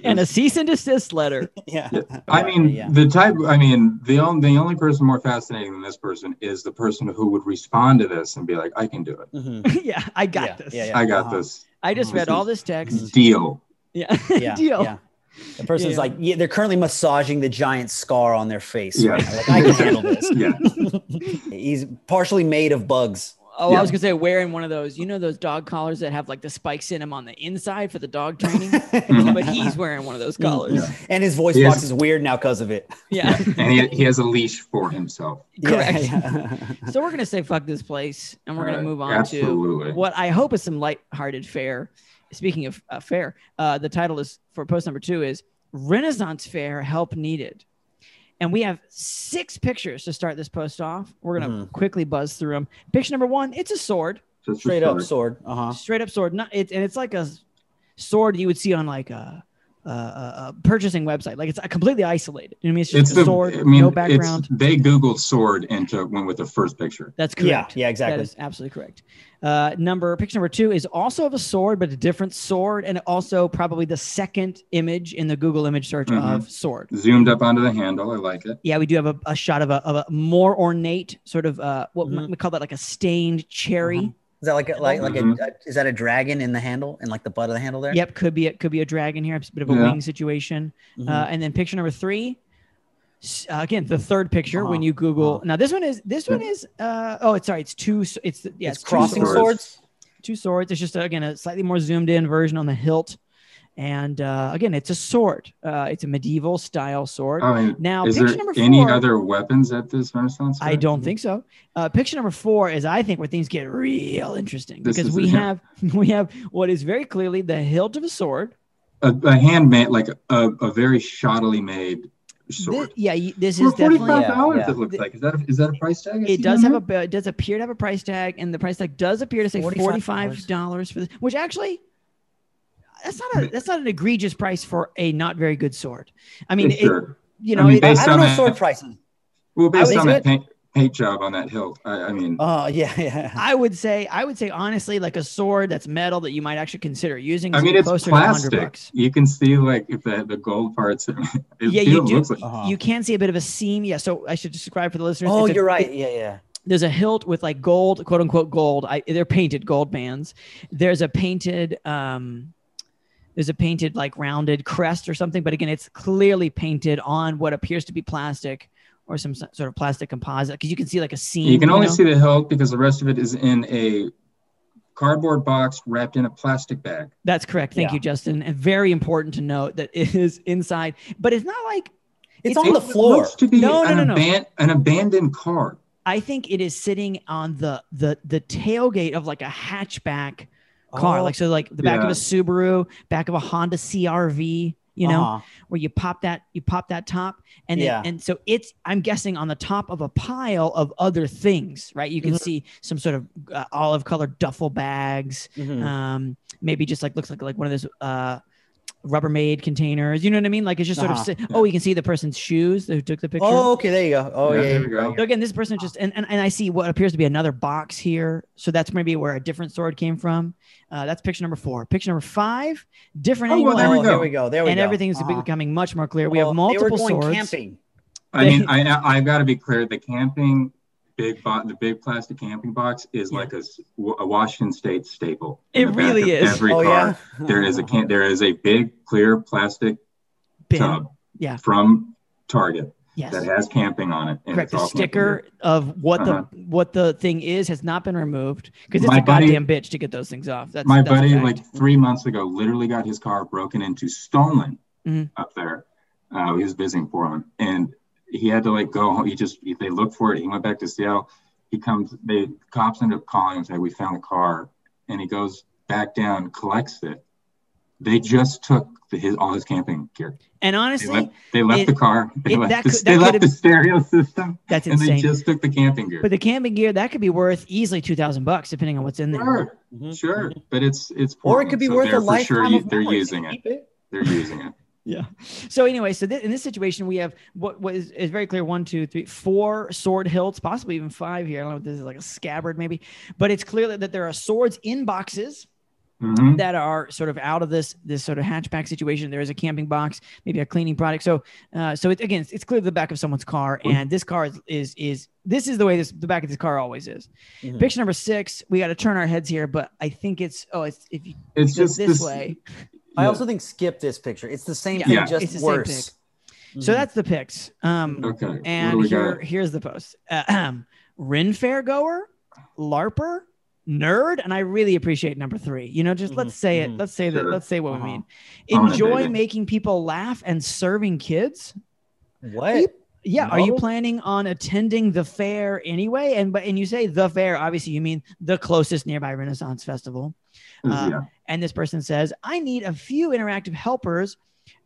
And a cease and desist letter. Yeah. Yeah. I mean, yeah. the type. I mean, the only the only person more fascinating than this person is the person who would respond to this and be like, "I can do it. Mhm. yeah, I got Yeah, this. yeah, yeah. I got Uh-huh. this. I just This read all this text. Deal." Yeah, Yeah. deal. Yeah. The person's Yeah. like, yeah, they're currently massaging the giant scar on their face. Yeah. Right. Like, I can handle this. Yeah. He's partially made of bugs. Oh, Yeah. I was gonna say wearing one of those, you know, those dog collars that have like the spikes in them on the inside for the dog training. but he's wearing one of those collars. Yeah. and his voice Yes. box is weird now because of it. Yeah, And he, he has a leash for himself. correct. Yeah, So we're gonna say fuck this place, and we're gonna Uh, move on absolutely. to what I hope is some light-hearted fare. Speaking of uh, fair, uh, the title is for post number two is Renaissance Fair Help Needed. And we have six pictures to start this post off. We're going to quickly buzz through them. Picture number one, it's a sword, Just Straight up sword. sword. Uh huh. straight up sword. Not it, and it's like a sword you would see on like a, a, a, a purchasing website. Like it's completely isolated. You know what I mean? It's just It's a the. sword, I mean, no it's, background. they googled sword and took went with the first picture. That's correct. yeah, exactly. That is absolutely correct. Uh, number picture number two is also of a sword, but a different sword, and also probably the second image in the Google image search Mhm. of sword. Zoomed up onto the handle. I like it. Yeah, we do have a, a shot of a, of a more ornate sort of uh, what Mhm. we call that like a stained cherry. Uh-huh. Is that like a, like like Mhm. a, a is that a dragon in the handle and like the butt of the handle there? Yep, could be it could be a dragon here. It's a bit of a Yeah. wing situation. Mhm. Uh, and then picture number three. Uh, again, the third picture when Uh-huh. you Google. Uh-huh. Now this one is this one is. Uh, oh, it's sorry. It's two. It's the- yeah. it's two crossing swords. swords. two swords. It's just again a slightly more zoomed in version on the hilt, and uh, again it's a sword. Uh, it's a medieval style sword. I mean, now is picture there number four. any other weapons at this Renaissance? I don't think so. Uh, picture number four is I think where things get real interesting This because we yeah. have we have what is very clearly the hilt of a sword. A, a handmade, like a, a very shoddily made sword. Thi- yeah, this For is definitely. forty-five dollars, Yeah, it looks like. Is that a, is that a price tag? I It does have there? a it does appear to have a price tag, and the price tag does appear to say forty five dollars for this, which actually that's not a that's not an egregious price for a not very good sword. I mean, Yeah, it, sure. you I know, mean, it- based I don't know that- sword prices. Well, based would on say that paint, paint job on that hilt, I, I mean, Oh yeah, yeah. I would say I would say honestly, like a sword that's metal that you might actually consider using. I mean, it's closer plastic. bucks. You can see like if the, the gold parts. It yeah, you do. Looks like, Uh-huh. You can see a bit of a seam. Yeah, so I should describe for the listeners. Oh, you're right. it- Yeah, yeah. there's a hilt with like gold, quote unquote gold. I, they're painted gold bands. There's a painted, um, there's a painted like rounded crest or something, but again, it's clearly painted on what appears to be plastic or some sort of plastic composite because you can see like a seam. you can only know? see the hilt because the rest of it is in a cardboard box wrapped in a plastic bag. That's correct. Thank Yeah. you, Justin. And very important to note that it is inside, but it's not like It's, It's- on the It floor. looks to be No, no, an, no, no. aban- an abandoned car. I think it is sitting on the the the tailgate of like a hatchback car, Oh, like so like the back of a Subaru, back of a Honda CRV, you know, uh-huh. where you pop that you pop that top and Yeah. and so it's I'm guessing on the top of a pile of other things, right? You can Mhm. see some sort of uh, olive colored duffel bags, Mhm. um maybe just like looks like like one of those uh Rubbermaid containers, you know what I mean? Like it's just sort Uh-huh. of oh, you can see the person's shoes who took the picture. Oh, okay. There you go. Oh, Yeah, yeah. there we go. So again, this person just and, and and I see what appears to be another box here. So that's maybe where a different sword came from. Uh, that's picture number four. Picture number five, different Oh, angle, well, there Oh, we and, go. there we go. There we and go. everything's Uh-huh. becoming much more clear. we have multiple they were going swords. camping. I mean, I I've got to be clear. The camping big bo- the big plastic camping box is Yeah. like a Washington State staple. It really is. Every oh car. yeah. There is a can. There is a big clear plastic Bin. tub Yeah. from Target Yes. that has camping on it. and Correct. The sticker of what Uh-huh. the what the thing is has not been removed because it's My a buddy- goddamn bitch to get those things off. That's My that's buddy, like three months ago, literally got his car broken into, stolen Mhm. up there. Uh, he was visiting Portland, and he had to like go. home. He just they looked for it. He went back to Seattle. He comes. They cops end up calling and say we found the car, and he goes back down, collects it. They just took the, his all his camping gear. and They honestly, left, they left it- the car. They it- left, that the, could- they that left the stereo system, that's insane. and they insane. just took the camping gear. But the camping gear that could be worth easily two thousand bucks depending on what's in there. Sure, Mhm. sure, but it's it's Or it could be so worth a they're for lifetime sure of they're using it. Keep it. They're using it. Yeah. So anyway, so th- in this situation, we have what, what is, is very clear: one, two, three, four sword hilts, possibly even five here. I don't know if this is like a scabbard, maybe, but it's clear that, that there are swords in boxes Mhm. that are sort of out of this this sort of hatchback situation. There is a camping box, maybe a cleaning product. So, uh, so it, again, it's, it's clearly the back of someone's car, and this car is is, is this is the way this the back of this car always is. Mhm. Picture number six. We got to turn our heads here, but I think it's oh, it's if you It's just this way. I yeah. also think skip this picture. It's the same Yeah. thing, Yeah. just It's the same worse. So Mhm. that's the picks. Um, Okay. And here, got? here's the post. Uh, Ren Fair goer, LARPer, nerd, and I really appreciate number three. You know, just Mhm, let's say it. mhm. Let's say that. Let's say what Uh-huh. we mean. Enjoy baby. making people laugh and serving kids. what? Yeah. Are you planning on attending the fair anyway? And but and you say the fair, obviously you mean the closest nearby Renaissance festival. Uh, yeah. And this person says, I need a few interactive helpers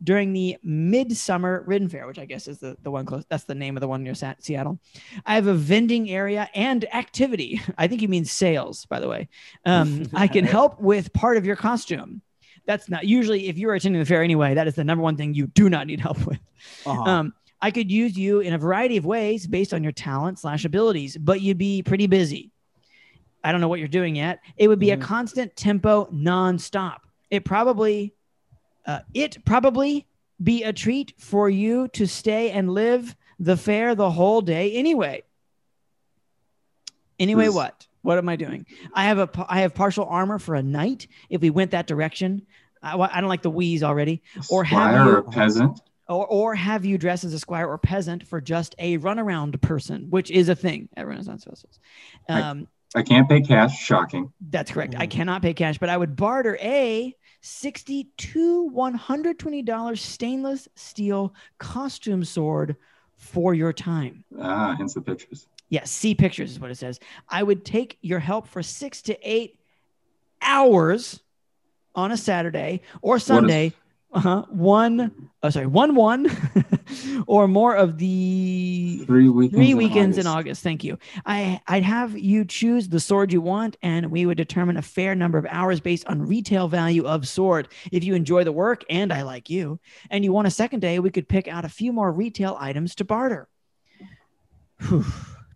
during the Midsummer Ridden Fair, which I guess is the, the one close. That's the name of the one near Sa- Seattle. I have a vending area and activity. I think you mean sales, by the way. Um, I can help with part of your costume. That's not usually if you're attending the fair anyway, that is the number one thing you do not need help with. Uh-huh. Um, I could use you in a variety of ways based on your talent slash abilities, but you'd be pretty busy. I don't know what you're doing yet. It would be Mhm. a constant tempo, nonstop. It probably, uh, it probably be a treat for you to stay and live the fair the whole day anyway. Anyway, This- what? What am I doing? I have a I have partial armor for a knight. If we went that direction, I, I don't like the wheeze already. or have you- or peasant. or, or have you dress as a squire or peasant for just a runaround person, which is a thing at Renaissance festivals. Right. I can't pay cash. Shocking. That's correct. I Mhm. cannot pay cash, but I would barter a 60 to $120 stainless steel costume sword for your time. Ah, hence the pictures. Yes, see pictures is what it says. I would take your help for six to eight hours on a Saturday or Sunday. Uh-huh. One, oh, sorry, one, one, or more of the Three weekends. three in weekends in August. August. Thank you. I I'd have you choose the sword you want, and we would determine a fair number of hours based on retail value of sword. If you enjoy the work and I like you, and you want a second day, we could pick out a few more retail items to barter. Whew.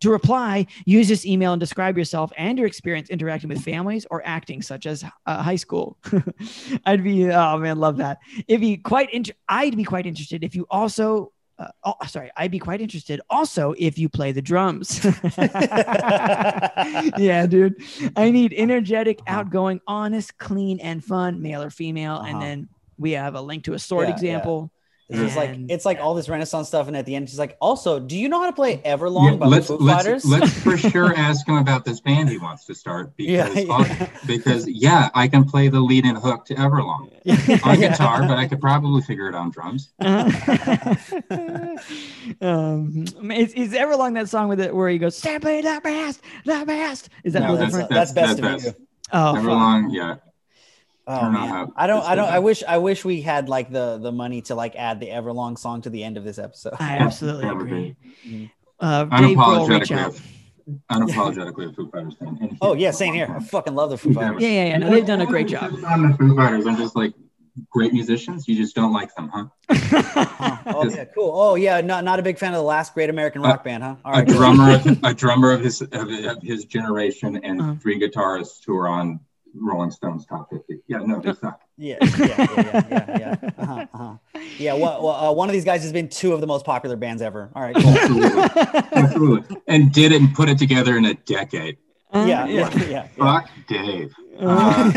To reply, use this email and describe yourself and your experience interacting with families or acting, such as uh, high school. I'd be, oh man, love that. It'd be quite, inter- I'd be quite interested if you also, uh, oh, sorry, I'd be quite interested also if you play the drums. yeah, dude. I need energetic, Uh-huh. outgoing, honest, clean, and fun, male or female. And Uh-huh. then we have a link to a sword yeah. example. It's just like it's like all this Renaissance stuff, and at the end, she's like, "Also, do you know how to play Everlong Yeah, by let's the Foo let's Fighters?" let's for sure ask him about this band he wants to start because yeah. because yeah, I can play the lead and hook to Everlong on guitar, but I could probably figure it on drums. um, is, is Everlong that song with it where he goes, "Simply the best, the best"? Is that a No, little that's, different? that's, best that's of you. oh, fuck. Everlong, yeah. Oh man. I don't, I don't, I wish, I wish we had like the the money to like add the Everlong song to the end of this episode. I absolutely That would agree. Mhm. Uh, Dave Grohl, reach Unapologetically, unapologetically a Foo Fighters fan. Oh yeah, same here. I fucking love the Foo Fighters. Yeah, yeah, yeah. No, they've done a great job. On the Foo Fighters, I'm just like great musicians. You just don't like them, huh? Huh. Oh yeah, cool. Oh yeah, not not a big fan of the last great American rock band, huh? All right. a drummer, of, a drummer of his of, of his generation, and Uh-huh. three guitarists who are on Rolling Stones top fifty. Yeah, no, they suck. Yeah, yeah, yeah, yeah, yeah. yeah. Uh-huh, uh-huh. Yeah, well, well uh, one of these guys has been two of the most popular bands ever. All right, cool. Absolutely, absolutely, and did it and put it together in a decade. Uh, yeah, yeah, yeah. Fuck Dave. Uh,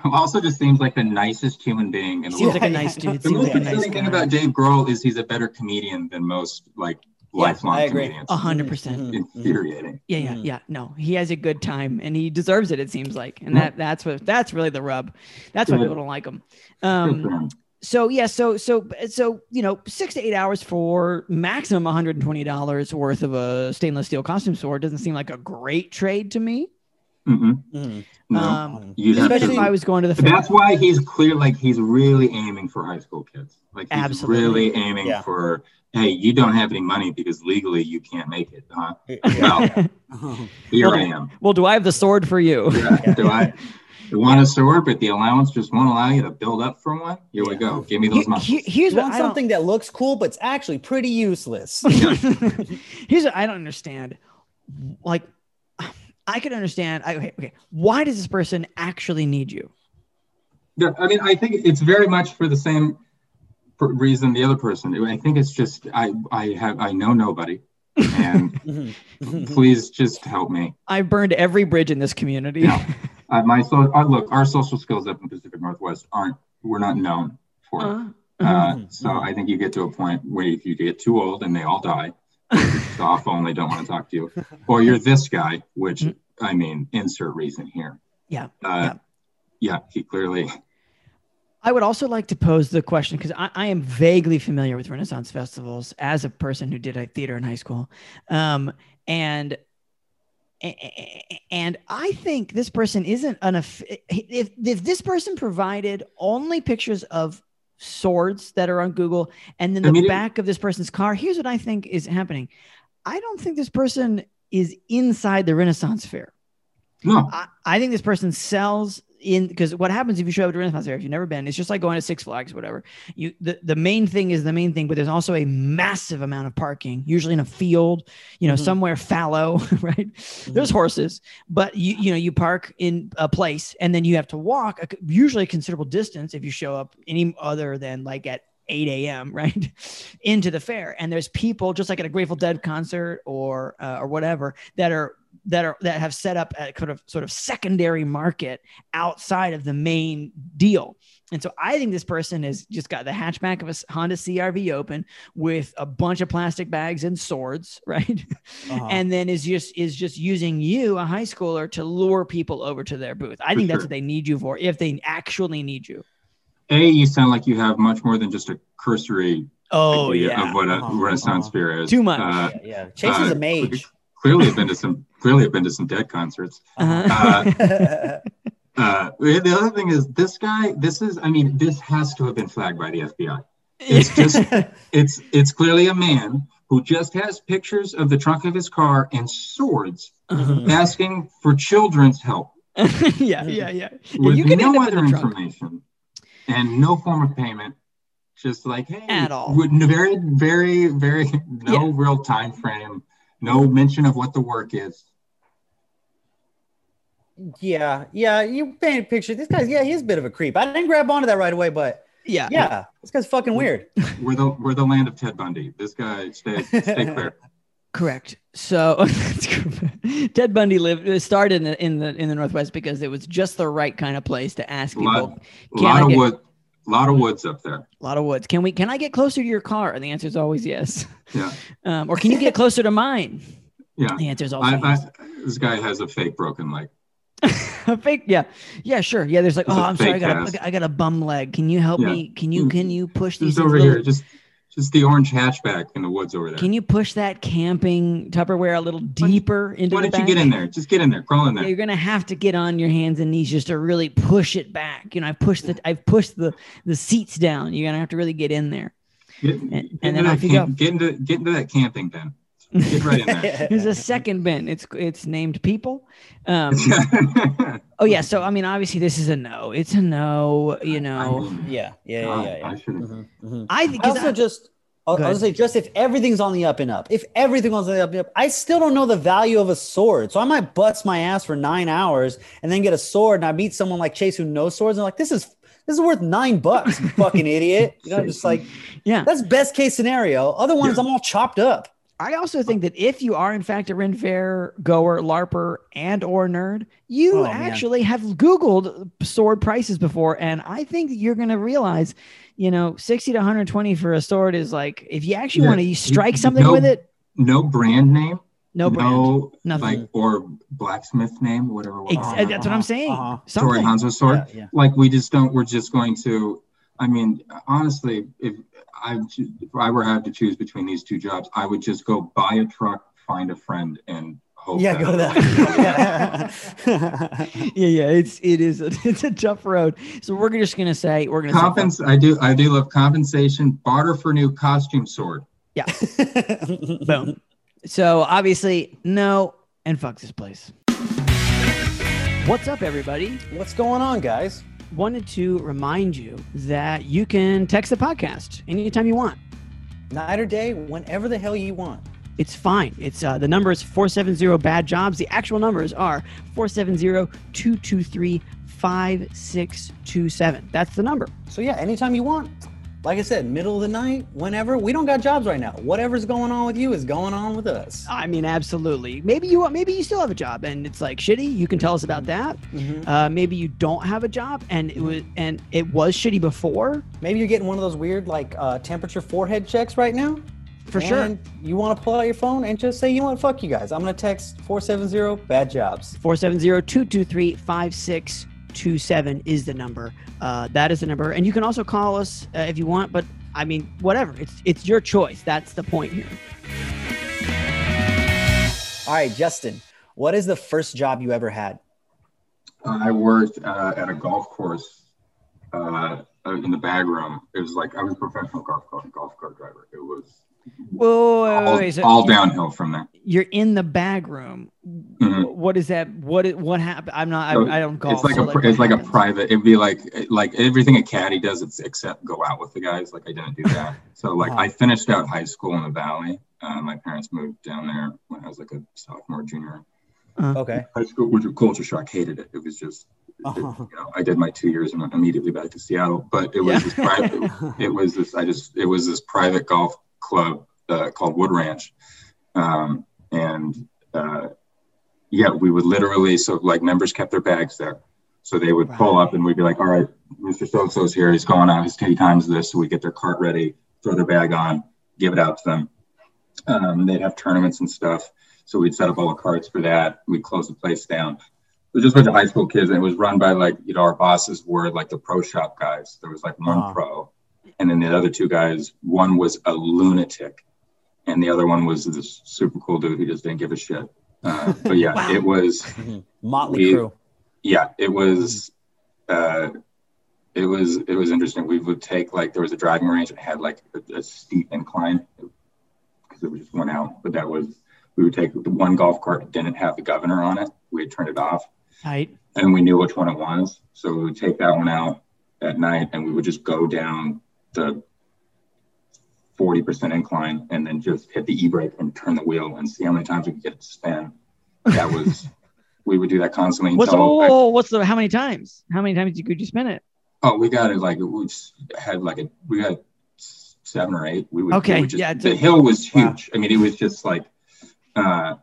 Who also just seems like the nicest human being in the seems world. like a nice dude. The Seems most like a nice thing guy. about Dave Grohl is he's a better comedian than most like Yeah, lifelong I agree. comedians. A hundred percent. Mhm, mhm. Infuriating. Yeah, yeah, Mhm. yeah. No, he has a good time and he deserves it. It seems like, and Yeah. that that's what that's really the rub. That's why Yeah. people don't like him. Um, so yeah, so so so you know, six to eight hours for maximum one hundred and twenty dollars worth of a stainless steel costume sword doesn't seem like a great trade to me. Mhm. Mhm. No. Um, You have even to- if I was going to the fair, that's why he's clear, like he's really aiming for high school kids. Like he's Absolutely. really aiming Yeah. for, hey, you don't have any money because legally you can't make it, huh? Yeah. Well, here Well, I am. well, do I have the sword for you? Yeah. Do I you want a sword, but the allowance just won't allow you to build up for one? Here we go. Give me Here- those muscles. here- here's You what want something that looks cool, but it's actually pretty useless. Here's what I don't understand. Like, I could understand. I, okay, okay. Why does this person actually need you? Yeah, I mean, I think it's very much for the same per- reason the other person. I think it's just I I have I know nobody, and Mhm. Mhm. please just help me. I've burned every bridge in this community. Yeah. Uh, my so uh, look, our social skills up in Pacific Northwest aren't we're not known for. it. Uh, Uh, Mhm. so I think you get to a point where if you get too old and they all die, off only don't want to talk to you, or you're this guy, which I mean, insert reason here. Yeah, Uh, yeah. he clearly. I would also like to pose the question because I, I am vaguely familiar with Renaissance festivals as a person who did a theater in high school, um, and and I think this person isn't an if if this person provided only pictures of swords that are on Google and then I the mean, back of this person's car, here's what I think is happening. I don't think this person is inside the Renaissance fair. No, I, I think this person sells in because what happens if you show up to Renaissance Fair, if you've never been, it's just like going to Six Flags, whatever. You the, the main thing is the main thing, but there's also a massive amount of parking, usually in a field, you know, Mhm. somewhere fallow, right? There's horses, but you you know, you park in a place and then you have to walk a, usually a considerable distance if you show up any other than like at 8 a.m. right into the fair and there's people just like at a Grateful Dead concert or uh, or whatever that are that are that have set up a kind of sort of secondary market outside of the main deal. And so I think this person has just got the hatchback of a Honda CRV open with a bunch of plastic bags and swords, right? Uh-huh. And then is just is just using you, a high schooler, to lure people over to their booth. I For think that's sure. what they need you for, if they actually need you. A, you sound like you have much more than just a cursory Oh idea yeah, of what a Uh-huh, Renaissance uh-huh. fair is. Too much. Uh, yeah, yeah. Chase is uh, a mage. Clearly, have been to some. Clearly, have been to some dead concerts. Uh-huh. Uh, the other thing is this guy. This is. I mean, this has to have been flagged by the FBI. It's just. it's. It's clearly a man who just has pictures of the trunk of his car and swords, Uh-huh. asking for children's help yeah, yeah, yeah. with you can no end up in other the information and no form of payment. Just like hey, At all. with very, very, very no Yeah. real time frame, no mention of what the work is. yeah, yeah. You paint a picture. This guy's yeah, he's a bit of a creep. I didn't grab onto that right away, but Yeah, yeah, this guy's fucking weird. We're the we're the land of Ted Bundy. This guy stay stay clear. Correct. So Ted Bundy lived uh, started in the in the in the Northwest because it was just the right kind of place to ask A people. lot, a lot I of get- wood, a lot of woods up there. A lot of woods. Can we? Can I get closer to your car? And the answer is always yes. Yeah, Um, or can you get closer to mine? yeah. The answer is always I, I, this guy has a fake broken leg. A fake. Yeah. Yeah. Sure. Yeah. There's like, It's oh, I'm sorry. I got a, I got a bum leg. Can you help Yeah. me? Can you can you push these over little- here, just just the orange hatchback in the woods over there. Can you push that camping Tupperware a little deeper into Why the don't you back? get in there? Just get in there, crawl in Yeah, there. you're gonna have to get on your hands and knees just to really push it back. You know, I've pushed the I've pushed the the seats down. You're gonna have to really get in there. Get, And, get and then off you camp- go. Get into get into that camping den. Get right in there. There's a second bin. It's it's named people. Um, oh yeah. So I mean, obviously this is a no. It's a no. You I know, mean, Yeah, yeah, God, yeah, yeah. I should have. Mhm, mhm. I think I 'cause also I- just I'll, Go I'll say just if everything's on the up and up, if everything was on the up and up, I still don't know the value of a sword. So I might bust my ass for nine hours and then get a sword, and I meet someone like Chase who knows swords, and like this is this is worth nine bucks, fucking idiot. You know, just like yeah. that's best case scenario. Other ones, Yeah. I'm all chopped up. I also think that if you are in fact a Ren Fair goer, LARPer, and or nerd, you Oh, man. actually have Googled sword prices before, and I think that you're going to realize, you know, sixty to 120 for a sword is like if you actually Yeah. want to strike something No- with it, No brand name. no brand, No, nothing. like or blacksmith name, whatever. Ex- Uh-huh, that's what I'm saying. uh-huh. Sword, Something. Hanzo sword. Yeah, yeah. Like we just don't. We're just going to. I mean, honestly, if I if I were had to choose between these two jobs, I would just go buy a truck, find a friend, and hope. Yeah, go to that. yeah, yeah, it's it is a, it's a tough road. So we're just gonna say we're gonna say I do. I do love compensation. Barter for new costume sword. Yeah. Boom. So obviously no, and fuck this place. What's up, everybody? What's going on, guys? Wanted to remind you that you can text the podcast anytime you want. Night or day, whenever the hell you want. It's fine. It's uh, the number is 470 bad jobs. The actual numbers are 470-223-5627. That's the number. So yeah, anytime you want. Like I said, middle of the night, whenever. We don't got jobs right now. Whatever's going on with you is going on with us. I mean, absolutely. Maybe you maybe you still have a job and it's like shitty. You can tell us about that. Mhm. Uh, maybe you don't have a job and it was and it was shitty before. Maybe you're getting one of those weird like uh, temperature forehead checks right now. For sure. And you want to pull out your phone and just say, you know what, fuck you guys. I'm gonna text 470 bad jobs. 470-223-5627 is the number. Uh, that is the number. And you can also call us uh, if you want, but I mean, whatever. It's it's your choice. That's the point here. All right, Justin, what is the first job you ever had? I worked uh, at a golf course uh, in the bag room. It was like I was a professional golf cart, golf cart driver. It was Whoa, wait, wait, all, wait, so all downhill from there. You're in the bag room. Mhm. What is that? What what happened? I'm not. So I, I don't golf. It's like so, a what it's like a private. It'd be like like everything a caddy does, it's except go out with the guys. Like I didn't do that. So like Wow. I finished out high school in the valley. Uh, my parents moved down there when I was like a sophomore, junior. Okay. High school, which was a culture shock. Hated it. It was just Uh-huh. you know I did my two years and went immediately back to Seattle. But it was Yeah. this private. it was this i just it was this private golf club uh, called wood ranch. Um, and uh, yeah we would literally so like members kept their bags there. So they would pull up and we'd be like all right mr so and so's here. He's going out. His tee times this. So we get their cart ready throw their bag on give it out to them. Um, they'd have tournaments and stuff. So we'd set up all the carts for that. We'd close the place down. It was just a bunch of high school kids and it was run by like you know our bosses were like the pro shop guys. There was like one Uh-huh. pro and then the other two guys one was a lunatic and the other one was this super cool dude who just didn't give a shit uh, but yeah Wow. it was Motley We- Crew. yeah it was uh, it was it was interesting we would take like there was a driving range that had like a, a steep incline because it was just went out but that was we would take the one golf cart that didn't have the governor on it we had turned it off Tight. and we knew which one it was. So we would take that one out at night and we would just go down the 40% incline and then just hit the e-brake and turn the wheel and see how many times we could get it to spin. That was, we would do that constantly What's oh, what's the how many times? How many times could you spin it? oh, we got it like, we just had like a, we got seven or eight. We would, we Okay, would just- yeah, The hill was Wow. huge. I mean, it was just like, uh,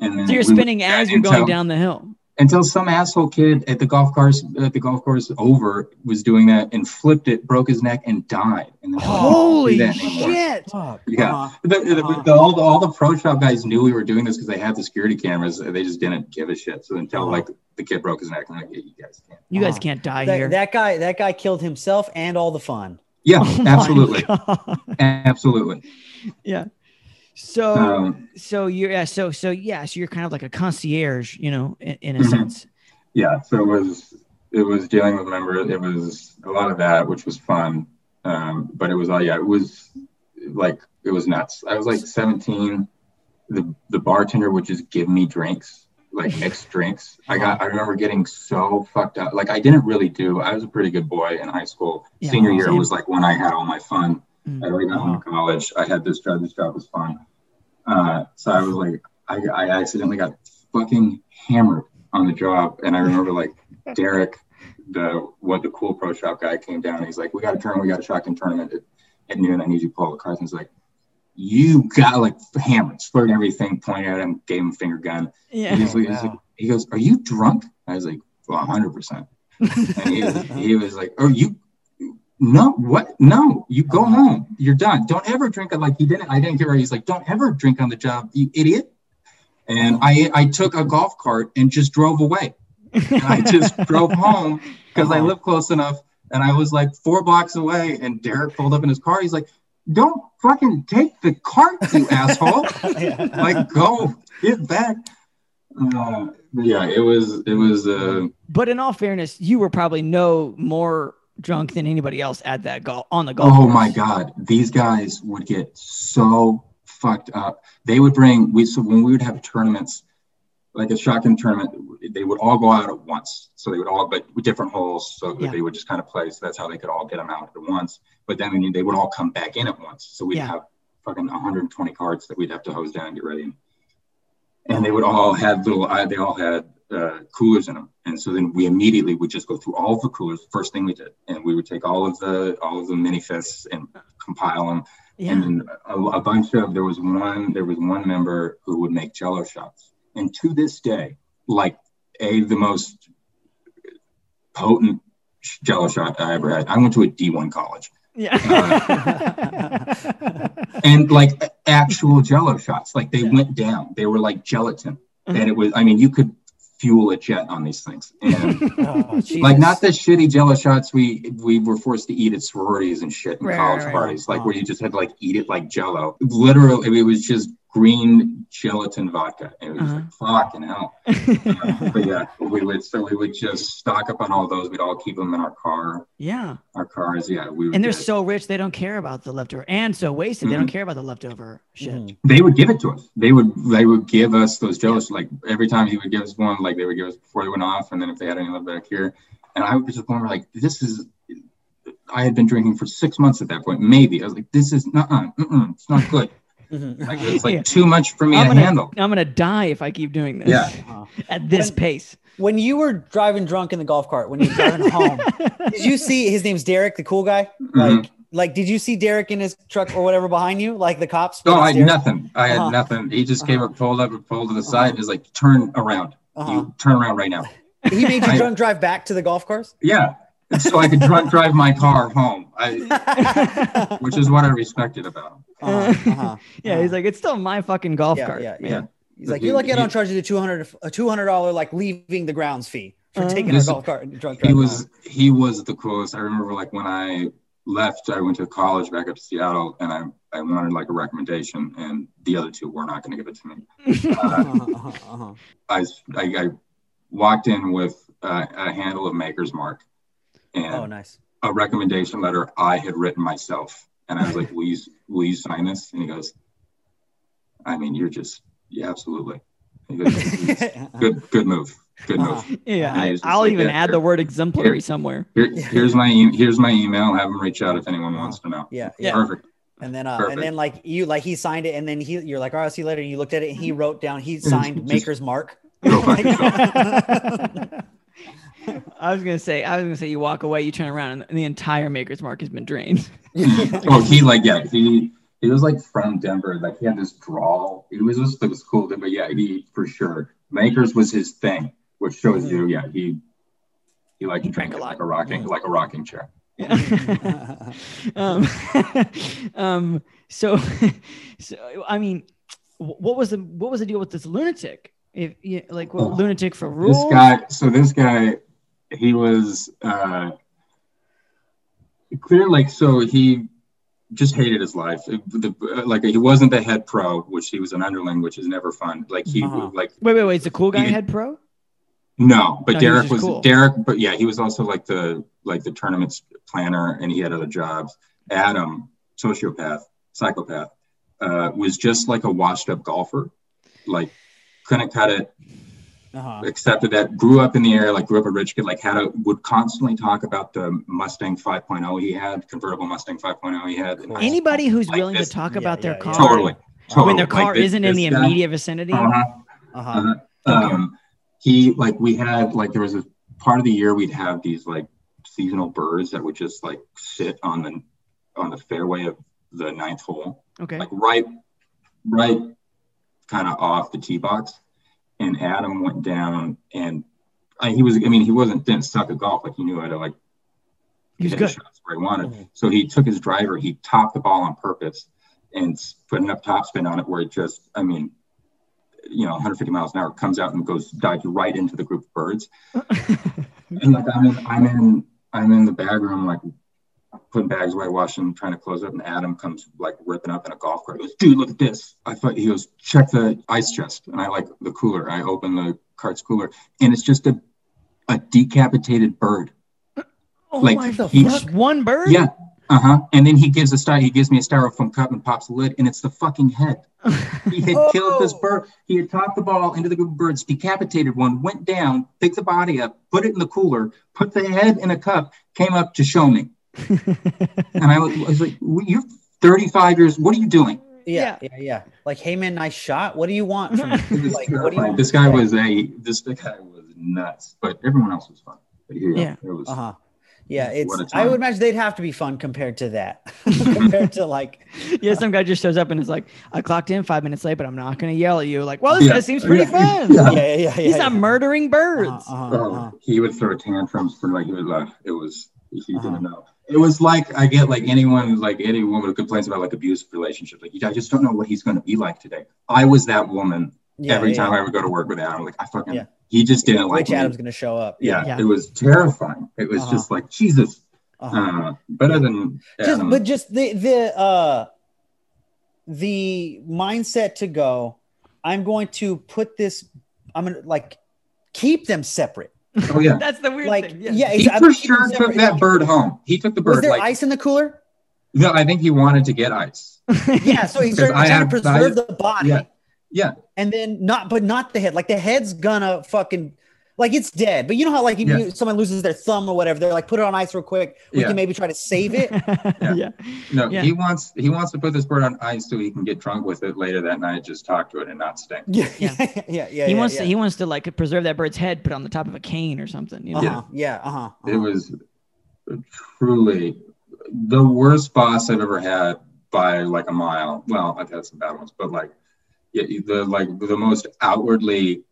and then So you're spinning as you're until- going down the hill. Until some asshole kid at the golf course at the golf course over was doing that and flipped it, broke his neck, and died. And then they don't do Holy that shit! Fuck. Yeah. Uh-huh. The, the, the- all, the, all the pro shop guys knew we were doing this because they had the security cameras. They just didn't give a shit. So until Uh-huh. like the kid broke his neck, I'm like, yeah, you guys can't. You guys can't die That, here. that guy, that guy killed himself and all the fun. Yeah, Oh absolutely, absolutely. Yeah. So Um, so you're yeah so so yeah so you're kind of like a concierge, you know, in, in a Mhm. sense. yeah so it was it was dealing with members it was a lot of that which was fun. Um, but it was all yeah it was like it was nuts. I was like 17 the the bartender would just give me drinks like mixed drinks. I got i remember getting so fucked up. Like i didn't really do i was a pretty good boy in high school. Yeah, senior year same. was like when i had all my fun Mm. i already got home to college i had this job this job was fun uh, so i was like I, I accidentally got fucking hammered on the job and i remember like derek the what the cool pro shop guy came down and he's like we got a turn we got a shotgun tournament at, at noon i need you to pull the cards and he's like you got like hammers, flirting everything, pointing at him, gave him finger gun. Yeah. He, was, he, Wow. like, he goes, "Are you drunk?" I was like, "Well, hundred percent." And he, was- he was like, "Are you?" No, what? No, you go home. You're done. Don't ever drink it. Like he didn't. I didn't get right. He's like, "Don't ever drink on the job, you idiot." And I I took a golf cart and just drove away. I just drove home because I Uh-huh. live close enough. And I was like four blocks away. And Derek pulled up in his car. He's like, "Don't fucking take the cart, you asshole!" like go get back. Uh, yeah, it was it was uh But in all fairness, you were probably no more drunk than anybody else at that golf on the golf. oh course. my god, these guys would get so fucked up. They would bring we so when we would have tournaments, like a shotgun tournament, they would all go out at once. So they would all but with different holes, so Yeah. they would just kind of play. So that's how they could all get them out at once. But then they would all come back in at once. So we'd Yeah. have fucking 120 carts that we'd have to hose down and get ready. And they would all have little, they all had uh, coolers in them. And so then we immediately would just go through all of the coolers. First thing we did, and we would take all of the all of the mini fists and compile them. Yeah. And then a, a bunch of there was one there was one member who would make Jello shots. And to this day, like a the most potent Jello shot I ever had. I went to a D1 college. Yeah. and like actual jello shots like they went down they were like gelatin and it was i mean you could fuel a jet on these things and Oh, like not the shitty jello shots we we were forced to eat at sororities and shit in Right, college right, right. parties like Oh. where you just had to like eat it like jello literally it was just green gelatin vodka and it was Uh-huh. like fucking hell Uh, but yeah we would so we would just stock up on all those we'd all keep them in our car yeah. our cars yeah we would And they're get- so rich they don't care about the leftover, and so wasted they Mhm. don't care about the leftover shit. Mhm. they would give it to us. They would they would give us those jellos like every time he would give us one, like they would give us before they went off, and then if they had any left back here, and I would just point where like this is. I had been drinking for six months at that point, maybe. I was like, "This is not, uh it's not good. Mhm. Like it's like Yeah. too much for me I'm to gonna, handle." I'm gonna die if I keep doing this. Yeah. Uh-huh. At this When- pace. When you were driving drunk in the golf cart, when you were driving home, did you see his name's Derek, the cool guy? Like, Mhm. like, did you see Derek in his truck or whatever behind you? Like the cops? No, when I had Derek? nothing. I had Uh-huh. nothing. He just came up, pulled up, and pulled to the side. and was like, "Turn around. Uh-huh. You turn around right now." He made you I- drunk drive back to the golf course? Yeah, so I could drunk drive my car home. I, which is what I respected about him. Uh-huh, uh-huh. Yeah, he's like, it's still my fucking golf yeah, cart. yeah, man. yeah. He's like, you're lucky I he- don't charge you the 200 a 200 dollar like leaving the grounds fee for Uh, taking This- our golf cart and drunk he driving was home. he was the coolest. I remember like when I left, I went to college back up to Seattle, and I I wanted like a recommendation, and the other two were not going to give it to me. Uh, Uh-huh, uh-huh, uh-huh. I, I I walked in with uh, a handle of Maker's Mark and Oh, nice. a recommendation letter I had written myself, and I was like, "Will you will you sign this?" And he goes, "I mean, you're just yeah, absolutely." He goes, "Good good move, good move." Uh-huh. Yeah, I, I'll like, even yeah, add the word exemplary somewhere. Here, here's my e- here's my email. Have them reach out if anyone wants to know. Yeah, yeah. Perfect. And then, uh, Perfect. and then like you, like he signed it, and then he, you're like, all right, I'll see you later. And you looked at it, and he wrote down, he signed just- Maker's Mark. Go fuck yourself. I was gonna say, I was gonna say, you walk away, you turn around, and the entire Maker's Mark has been drained. oh, he like yeah, he he was like from Denver. Like he had this drawl. It was just it was cool. But yeah, he for sure Makers was his thing, which shows you yeah he he liked He to drank drink a lot. like a rocking like a rocking chair. Yeah. um, um, so, so I mean, what was the what was the deal with this lunatic? If you, like what, Oh, lunatic for rules? This guy. So this guy, he was uh clear like so he just hated his life. It- the, like he wasn't the head pro, which he was an underling, which is never fun. Like he Uh-huh. like Wait, wait, wait. Is the cool guy He- head pro? No, but No, he was Derek was, cool. Derek, but yeah, he was also like the like the tournaments planner, and he had other jobs. Adam, sociopath, psychopath, uh, was just like a washed up golfer, like couldn't cut it, Uh-huh. accepted that, grew up in the area, like grew up a rich kid, like had a would constantly talk about the Mustang 5.0 he had, convertible Mustang 5.0 he had. in. Anybody who's Like willing this- to talk Yeah, about their yeah, car totally, totally when their Like car this- isn't in this the guy- immediate vicinity. Uh-huh. Uh-huh. Uh, um, he like we had like there was a part of the year we'd have these like seasonal birds that would just like sit on the on the fairway of the ninth hole, Okay. like right, right, kind of off the tee box, and Adam went down and I, he was. I mean, he wasn't didn't suck at golf. Like he knew how to like He was hit good. shots where he wanted. Mhm. So he took his driver, he topped the ball on purpose, and put enough topspin on it where it just. I mean. You know, 150 miles an hour comes out and goes dives right into the group of birds. And like I'm in, I'm in, I'm in the bag room, like putting bags away, washing, trying to close up. And Adam comes like ripping up in a golf cart. He goes, dude, look at this. I thought he goes, check the ice chest. And I like the cooler. I open the cart's cooler, and it's just a, a decapitated bird. Oh Like, my he- fuck! One bird. Yeah. Uh huh. And then he gives a sty. He gives me a styrofoam cup and pops the lid, and it's the fucking head. He had killed this Oh. bird. He had topped the ball into the group of birds, decapitated one, went down, picked the body up, put it in the cooler, put the head in a cup, came up to show me. And I was, like, "Well, "You're 35 years. What are you doing?" Yeah, yeah, yeah. Like, hey man, nice shot. What do you want from me? like, what do you want? This guy was a. This guy was nuts, but everyone else was fun. But yeah, Yeah. it was. Uh huh. Yeah, it's. I would imagine they'd have to be fun compared to that. compared to like, yeah, some guy just shows up and is like, "I clocked in five minutes late, but I'm not gonna yell at you." Like, well, this Yeah. guy seems pretty Yeah. fun. Yeah. yeah, yeah, yeah. He's yeah, not murdering birds. Uh-huh, uh-huh, Oh, uh-huh. he would throw tantrums for like he would. uh, it was he Uh-huh. didn't know. It was like I get like anyone like any woman who complains about like abusive relationships. Like I just don't know what he's going to be like today. I was that woman Yeah, every yeah, time yeah. I would go to work with Adam. Like I fucking he just didn't like Which me. Adam's gonna show up? yeah, it was terrifying. It was Uh-huh. just like Jesus. Uh-huh. Uh, better than just but just the the uh the mindset to go i'm going to put this i'm gonna like keep them separate oh yeah, That's the weird like thing. yeah, he for gonna keep sure took separate. that bird home. He took the was bird there like ice in the cooler no. I think he wanted to get ice. yeah so he's 'Cause trying, trying to preserve I- the body Yeah, yeah. and then not but not the head like the head's gonna fucking like it's dead but you know how like if Yeah. you, someone loses their thumb or whatever they're like put it on ice real quick we Yeah. can maybe try to save it yeah. yeah. No, Yeah. he wants he wants to put this bird on ice so he can get drunk with it later that night. Just talk to it and not stink. yeah Yeah. yeah yeah yeah He yeah, wants yeah. to he wants to like preserve that bird's head, put it on the top of a cane or something. You know? uh-huh. yeah uh-huh, It uh-huh. was truly the worst boss I've ever had by like a mile. Well, I've had some bad ones, but like yeah, the like the most outwardly,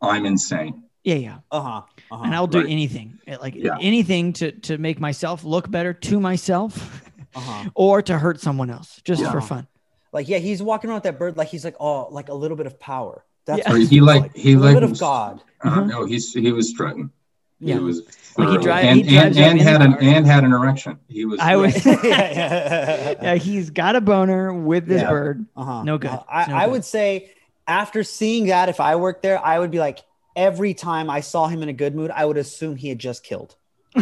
I'm insane. Yeah, yeah. uh-huh uh-huh And I'll do Right. anything, eh, like Yeah. anything to to make myself look better to myself, uh-huh or to hurt someone else, just Yeah. for fun. Like, yeah, he's walking around with that bird like he's like, oh, like a little bit of power. That's Yeah. what he feels like- he a little like bit of God. Uh, Mhm. No, he's he was strutting. Yeah. He was Like he thoroughly- drive- and, he drives and, and had an car. and had an erection. He was. I was- yeah, yeah. Yeah, he's got a boner with this Yeah. bird. Uh-huh. No good. Uh, I, No I good. would say after seeing that, if I worked there, I would be like, every time I saw him in a good mood, I would assume he had just killed.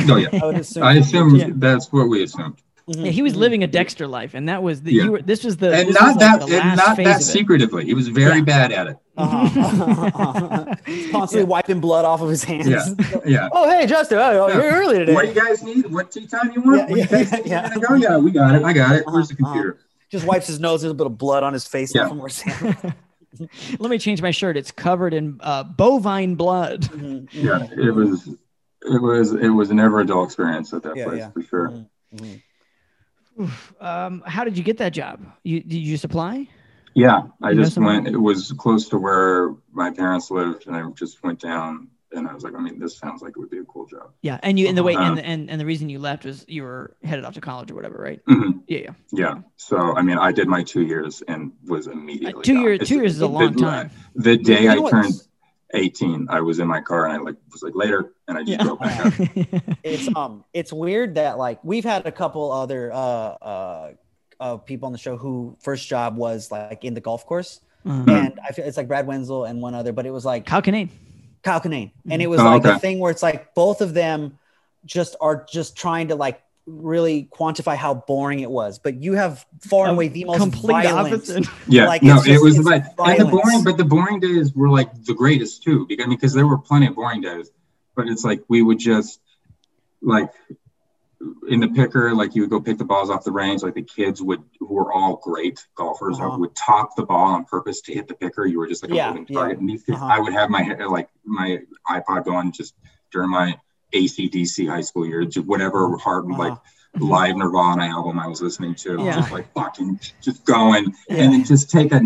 Oh yeah. I would assume. I assume Yeah. that's what we assumed. Mhm, Yeah, he was living a Dexter life, and that was the Yeah. you were. This was the And not was like that and not that of it. secretively. He was very Yeah. bad at it. Uh-huh. Constantly wiping blood off of his hands. Yeah. Yeah. oh, hey, Justin. Oh, Yeah. you're early today. What do you guys need? What tea time you want? Yeah, What you yeah, yeah. need? Oh yeah, we got it. I got it. Where's the Uh-huh, computer? Just wipes his nose. There's a bit of blood on his face. Yeah. From where Sam. Let me change my shirt. It's covered in uh, bovine blood. Mhm, mhm. Yeah, it was. It was. It was never a dull experience at that Yeah, place yeah. for sure. Mhm, mhm. Oof. Um, how did you get that job? You did you just apply? Yeah, I You just went. It was close to where my parents lived, and I just went down. And I was like, I mean, this sounds like it would be a cool job. Yeah, and you and the way Uh-huh. and, and and the reason you left was you were headed off to college or whatever, right? Mhm. Yeah, yeah. Yeah. So I mean, I did my two years and was immediately Uh, two years. Two years is a long the- time. The day You know I what's- turned 18, I was in my car and I like was like later, and I just drove back up. it's um it's weird that like we've had a couple other uh uh uh people on the show who first job was like in the golf course Uh, and I feel it's like Brad Wenzel and one other but it was like Kyle Kinane. Kyle Kinane and it Mhm. was Oh, like a thing where it's like both of them just are just trying to like really quantify how boring it was but you have far and away the most Complete violent opposite. Yeah, Like, no, it's it was like and the boring, but the boring days were like the greatest too. Because I mean, because there were plenty of boring days, but it's like we would just like in the picker, like you would go pick the balls off the range. Like the kids would, who were all great golfers, Uh-huh. would top the ball on purpose to hit the picker. You were just like a Yeah, moving yeah. target. And these kids, Uh-huh. I would have my like my iPod going just during my ACDC high school year, just whatever hard Uh-huh. like live Nirvana album I was listening to. Yeah. Just like fucking just going Yeah. and then just take a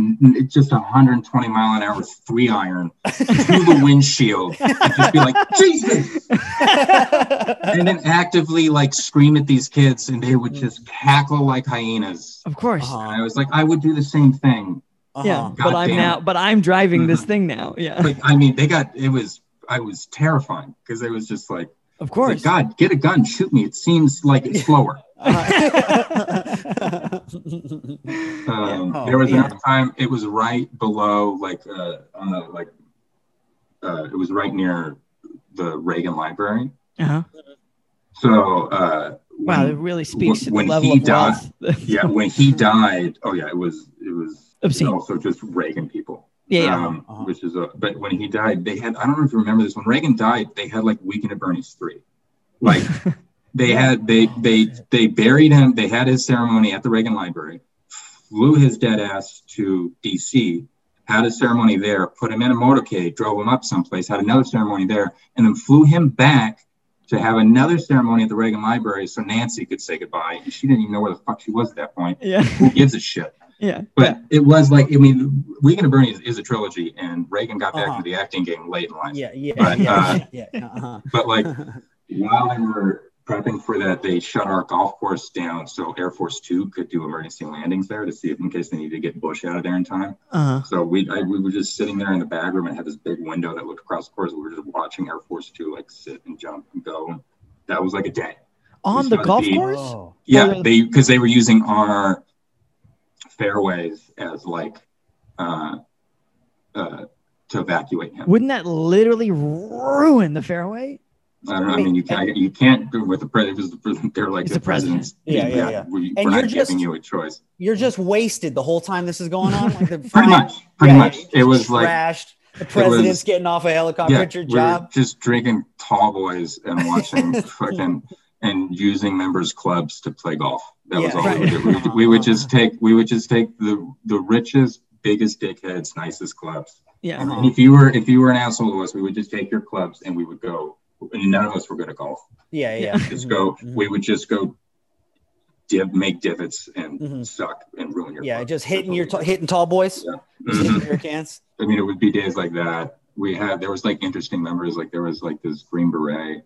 just a 120 mile an hour three iron through the windshield and just be like, Jesus! And then actively like scream at these kids and they would just cackle like hyenas. Of course. Uh-huh. And I was like, I would do the same thing. Yeah. Uh-huh. But I'm damn now but I'm driving this Mhm. thing now. Yeah. But I mean, they got it was I was terrifying because it was just like, Of like, course. God, get a gun, shoot me. It seems like it's slower. Um, Oh, there was man. another time it was right below, like uh, on the like, uh, it was right near the Reagan Library. Uh-huh. So uh, Wow, it really speaks to the when level he of died- wealth. yeah, when he died, oh yeah, it was it was Obscene. also just Reagan people. Yeah. Um, Uh-huh. Which is a but when he died, they had I don't know if you remember this. When Reagan died, they had like Weekend at Bernie's three, like they had they they they buried him. They had his ceremony at the Reagan Library, flew his dead ass to D.C. Had a ceremony there, put him in a motorcade, drove him up someplace, had another ceremony there, and then flew him back to have another ceremony at the Reagan Library so Nancy could say goodbye. And she didn't even know where the fuck she was at that point. yeah. Who gives a shit? Yeah. But it was like, I mean, Weekend at Bernie is a trilogy, and Reagan got back Uh-huh. into the acting game late in life. yeah, yeah, But, yeah, uh, yeah, yeah. Uh-huh. But like, while they were prepping for that, they shut our golf course down so Air Force Two could do emergency landings there to see if, in case they needed to get Bush out of there in time. Uh-huh. So we I, we were just sitting there in the bag room and had this big window that looked across the course. We were just watching Air Force Two like sit and jump and go. That was like a day. On We the golf the- course? Oh. Yeah, Oh, they because they were using our fairways as like uh, uh, to evacuate him. Wouldn't that literally ruin the fairway? I don't know. I mean, you can't you can't do with the president. They're like He's the the president. president's. Yeah, yeah, yeah. We, you're not just- giving you a choice. You're just wasted the whole time this is going on. Like the Pretty much. Pretty Yeah, much. It was like trashed. The president's was- getting off a helicopter yeah, at your we're just drinking tall boys and watching fucking and using members clubs to play golf. That was Yeah, all right. we would. We would, just take we would just take the the richest, biggest dickheads, nicest clubs. Yeah. Uh-huh. And if you were if you were an asshole to us, we would just take your clubs and we would go. And none of us were good at golf. Yeah, yeah. Just go. Mhm. We would just go. Div, make divots and Mhm. suck and ruin your. Yeah, club. just hitting what your t- hitting tall boys. Yeah. Just hitting beer cans. I mean, it would be days like that. We had there was like interesting members. Like there was like this Green Beret.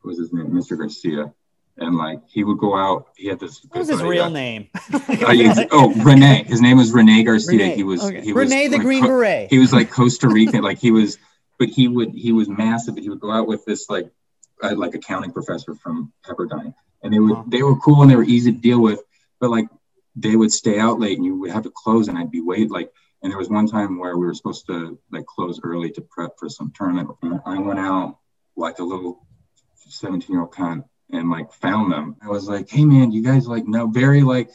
What was his name? Mr. Garcia. And like he would go out. He had this. What was his real name? Oh, yeah, oh, Renee. His name was Rene Garcia. Renee, He was. okay. He was the like, Green Beret. He was like Costa Rican. like he was, but he would. He was massive. But he would go out with this like, uh, like accounting professor from Pepperdine, and they would. They were cool and they were easy to deal with. But like, they would stay out late, and you would have to close, and I'd be wait like. And there was one time where we were supposed to like close early to prep for some tournament. And I went out like a little 17 year old cunt and like found them. I was like, hey man, you guys like know very like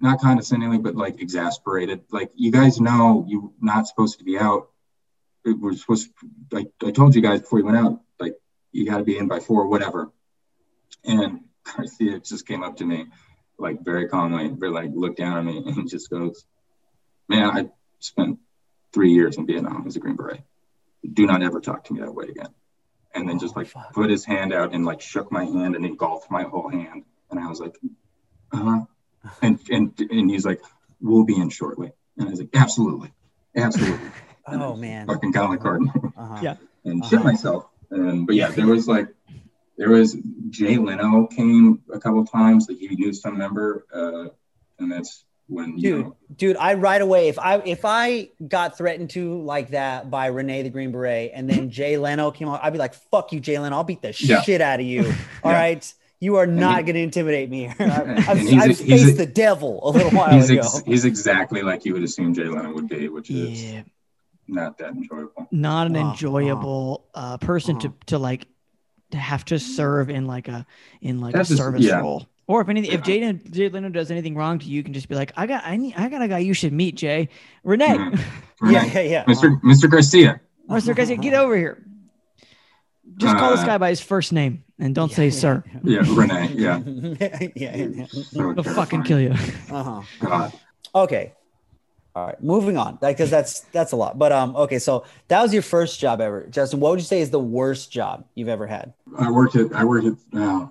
not condescendingly, but like exasperated. Like you guys know you're not supposed to be out. It was supposed to, like I told you guys before you went out, like you got to be in by four, whatever. And Garcia just came up to me, like very calmly, very like looked down at me and just goes, "Man, I spent three years in Vietnam as a Green Beret. Do not ever talk to me that way again." And then just like fuck. put his hand out and like shook my hand and engulfed my whole hand. And I was like, "Uh huh." And and and he's like, "We'll be in shortly." And I was like, "Absolutely, absolutely." Oh man. Fucking got in the car and, Uh-huh. Yeah. and shit Uh-huh. myself. And but yeah, there was like there was Jay Leno came a couple times. Like he knew some member, uh, and that's when you Dude, know, dude, I right away if I if I got threatened to like that by Renee the Green Beret and then Jay Leno came on, I'd be like, "Fuck you, Jay Leno! I'll beat the Yeah. shit out of you." All Yeah. right, you are not he- going to intimidate me. I've, I've, he's a- I've he's a- faced the devil a little while he's ago. ex- he's exactly like you would assume Jay Leno would be, which is Yeah. not that enjoyable. Not an Uh-huh. enjoyable uh, person to to like to have to serve in like a in like That's a just- service yeah. role. Or if anything, if Yeah. Jay, Jay Leno does anything wrong to you, you can just be like, I got, I need, I got a guy you should meet, Jay, Renee, Mhm. yeah, Renee, yeah, yeah. Mr. Mr. Garcia. Mr. Garcia, get over here. Just call this Uh, guy by his first name and don't say sir. Yeah, Renee. Yeah. yeah, yeah, yeah. So He'll fucking kill you. Uh-huh. God. Okay. All right, moving on because that's that's a lot. But um, okay, so that was your first job ever, Justin. What would you say is the worst job you've ever had? I worked at I worked at uh,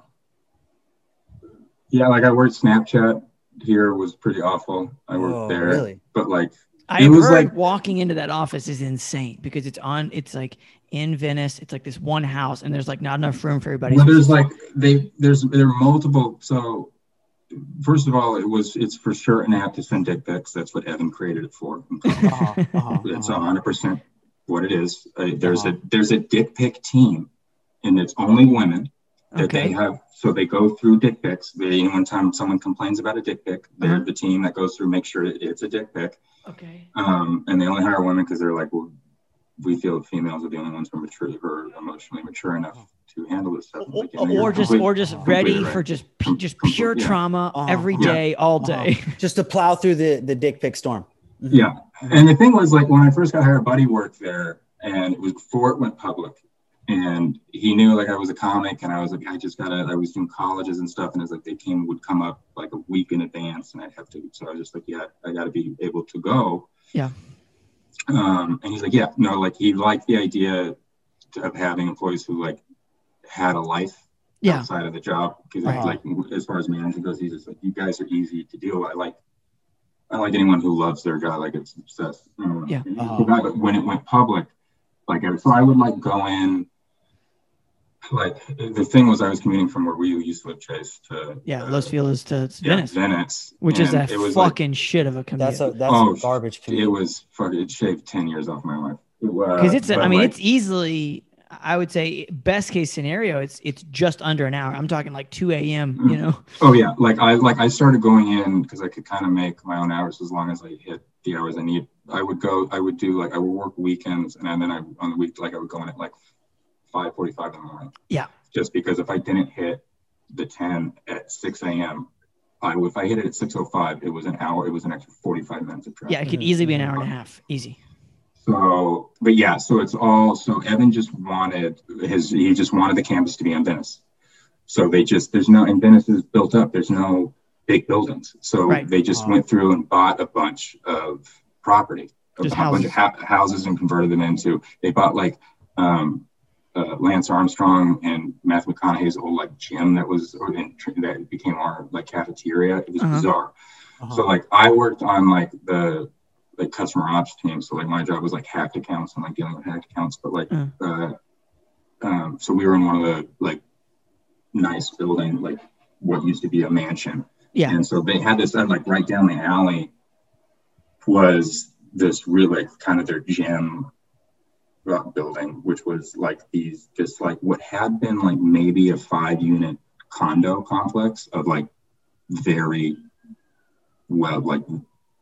Yeah, like I worked Snapchat here was pretty awful. I worked Oh, there, really? but like I've was heard like- walking into that office is insane because it's on. It's like in Venice. It's like this one house, and there's like not enough room for everybody. well, So there's like they there's there are multiple. So first of all, it was it's for sure an app to send dick pics. That's what Evan created it for. Uh-huh, uh-huh, It's uh-huh. hundred percent what it is. Uh, there's Uh-huh. a there's a dick pic team, and it's only women that okay. they have. So they go through dick pics. They, anytime someone complains about a dick pic, they're Uh-huh. the team that goes through make sure it, it's a dick pic. Okay. Um, and they only hire women because they're like, well, we feel females are the only ones who are mature, who are emotionally mature enough to handle this stuff. Or, Like, and you're or just complete- or just ready right. for just pu- Com- just pure yeah. trauma Uh-huh, every uh-huh. day, all Uh-huh. day. Just to plow through the the dick pic storm. Mhm. Yeah. And the thing was, like, when I first got hired, Buddy worked there, and it was before it went public. And he knew, like, I was a comic, and I was like, I just gotta, I was doing colleges and stuff, and it's like they came, would come up like a week in advance, and I'd have to, so I was just like, yeah, I gotta be able to go. Yeah. Um, and he's like, yeah, no, like, he liked the idea of having employees who, like, had a life Yeah. outside of the job because Right. like as far as management goes he's just like you guys are easy to deal with. i like i like anyone who loves their job like it's obsessed Yeah. Uh-huh. but when it went public like so i would like go in like the thing was i was commuting from where we used to live chase to Yeah, uh, Los Feliz to yeah, Venice, Venice which is a and it was like- fucking shit of a commute. That's a that's Oh, a garbage it was fuck it shaved 10 years off my life because because it's. I mean, it's easily. I would say best case scenario, it's it's just under an hour. I'm talking like 2 a.m. You Mm. know. Oh yeah, like I like I started going in because I could kind of make my own hours as long as I hit the hours I need. I would go, I would do like I would work weekends, and then I on the week like I would go in at like five forty-five in the morning. Yeah. Just because if I didn't hit the ten at six a.m., I if I hit it at six o five, it was an hour. It was an extra forty-five minutes of traffic. Yeah, it could easily be an hour and a half, easy. So, but yeah, so it's all so Evan just wanted his he just wanted the campus to be in Venice. So they just there's no and Venice is built up. There's no big buildings. So Right. they just Wow. went through and bought a bunch of property, a Just bunch of ha- houses and converted them into. They bought like um, uh, Lance Armstrong and Matthew McConaughey's old like gym that was or in, that became our like cafeteria. It was Uh-huh. bizarre. Uh-huh. So like I worked on like the like customer ops team. So like my job was like hacked accounts and like dealing with hacked accounts. But like Mm. uh um so we were in one of the like nice building, like what used to be a mansion. Yeah. And so they had this and like right down the alley was this really like kind of their gym uh, building, which was like these just like what had been like maybe a five unit condo complex of like very well like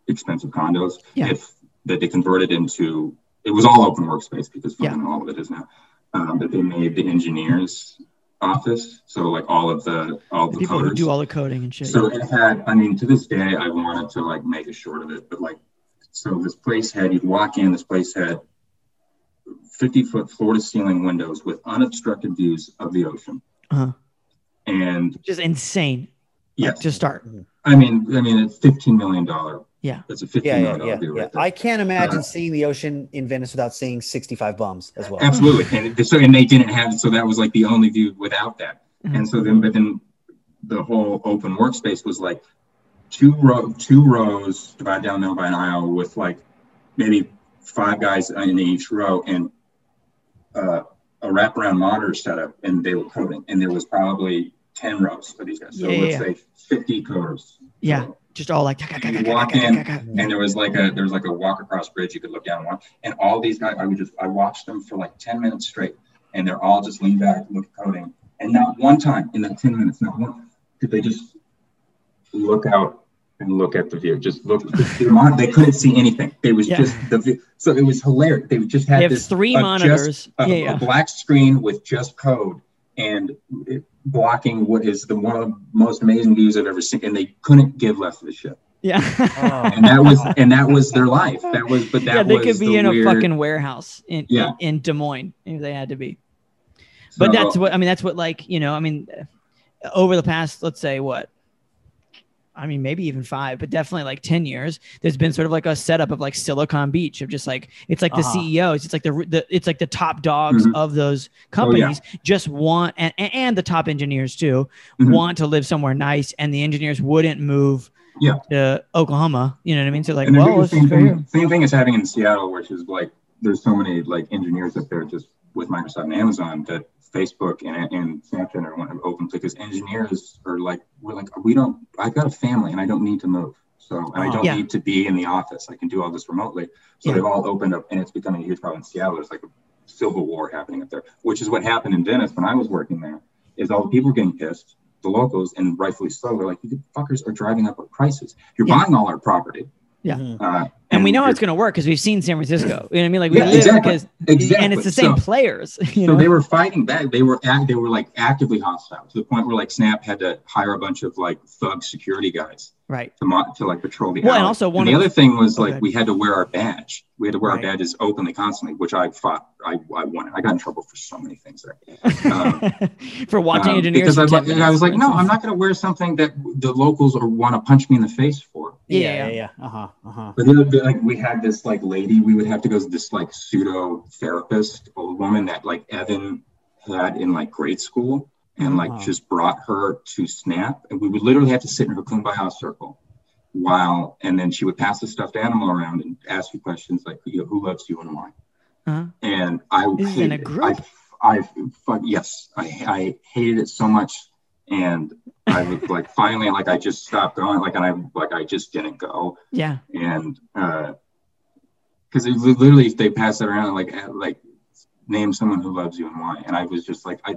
expensive condos Yeah. if that they converted into it was all open workspace because fucking all of it is now um, that they made the engineers office so like all of the all the People who coders do all the coding and shit. so it had, I mean, to this day, I wanted to like make a short of it, but like, so this place had, you'd walk in, this place had 50 foot floor to ceiling windows with unobstructed views of the ocean. Uh-huh. And Just insane. like, yes, to start. I mean, I mean, it's $15 million. Yeah. It's a $15 yeah, million yeah, yeah, view yeah. right. I can't imagine Uh, seeing the ocean in Venice without seeing 65 bums as well. Absolutely. And so, and they didn't have, it, so that was like the only view without that. Mhm. And so then, but then the whole open workspace was like two row, two rows divided down the middle by an aisle with like maybe five guys in each row and uh, a wraparound monitor setup, and they were coding. And there was probably ten rows for these guys. So Yeah, let's yeah, say fifty coders. Yeah. So- Just all like. you walk in, and there was like a there was like a walk across bridge you could look down and watch. And all these guys, I would just I watched them for like ten minutes straight, and they're all just lean back, look at coding, and not one time in that ten minutes, not one did they just look out and look at the view. Just look. They couldn't see anything. It was Yeah. just the view. So it was hilarious. They just had They have this three uh, monitors. just a, yeah, a black screen with just code and it blocking what is the one of the most amazing views I've ever seen. And they couldn't give less of a shit Yeah. Oh. and that was and that was their life. That was, but that yeah, they was could be the in a fucking warehouse in, Yeah. in in Des Moines if they had to be. But so- that's what I mean. That's what like you know. I mean, uh, over the past, let's say what, I mean, maybe even five, but definitely like 10 years, there's been sort of like a setup of like Silicon Beach of just like, it's like the Uh-huh. CEOs, it's like the, the, it's like the top dogs Mhm. of those Oh, yeah. companies just want, and, and- the top engineers too, Mhm. want to live somewhere nice. And the engineers wouldn't move Yeah. to Oklahoma. You know what I mean? So like, well, the same just go here. thing, same thing is happening in Seattle, which is like there's so many like engineers up there just with Microsoft and Amazon that Facebook and, and Snapchat and everyone have opened because engineers are like we're like we don't I've got a family and I don't need to move. So and I Oh. don't Yeah. need to be in the office. I can do all this remotely. So Yeah. they've all opened up and it's becoming a huge problem in Seattle. There's like a civil war happening up there, which is what happened in Venice when I was working there, is all the people getting pissed, the locals, and rightfully so. They're like, you fuckers are driving up our prices. You're Yeah. buying all our property. Yeah. Uh, And we know you're- it's going to work because we've seen San Francisco. You know what I mean? Like we Yeah, live exactly. because, Exactly. and it's the same So- players. You so they were fighting back. They were act, they were like actively hostile to the point where like Snap had to hire a bunch of like thug security guys right. to mo- to like patrol the. Well, and also one the of- other thing was Oh, like we had to wear our badge. We had to wear Right. our badges openly constantly, which I fought. I I won. I got in trouble for so many things there. Um, for watching Um, engineers. because I, for 10 was- I was like, no. I'm not going to wear something that the locals want to punch me in the face for. Yeah, Yeah, yeah. yeah, yeah. Uh huh. Uh huh. But the other, like we had this like lady, we would have to go to this like pseudo therapist, old woman that like Evan had in like grade school, and like Wow. just brought her to Snap, and we would literally have to sit in her kumbaya circle, while and then she would pass the stuffed animal around and ask you questions like, you know, who loves you and why. Uh-huh. And I This is in a hated group? I, I, fuck yes, I I hated it so much, and I was like finally like I just stopped going, like and I like I just didn't go Yeah. and uh because it was literally they pass it around like uh, like name someone who loves you and why and i was just like i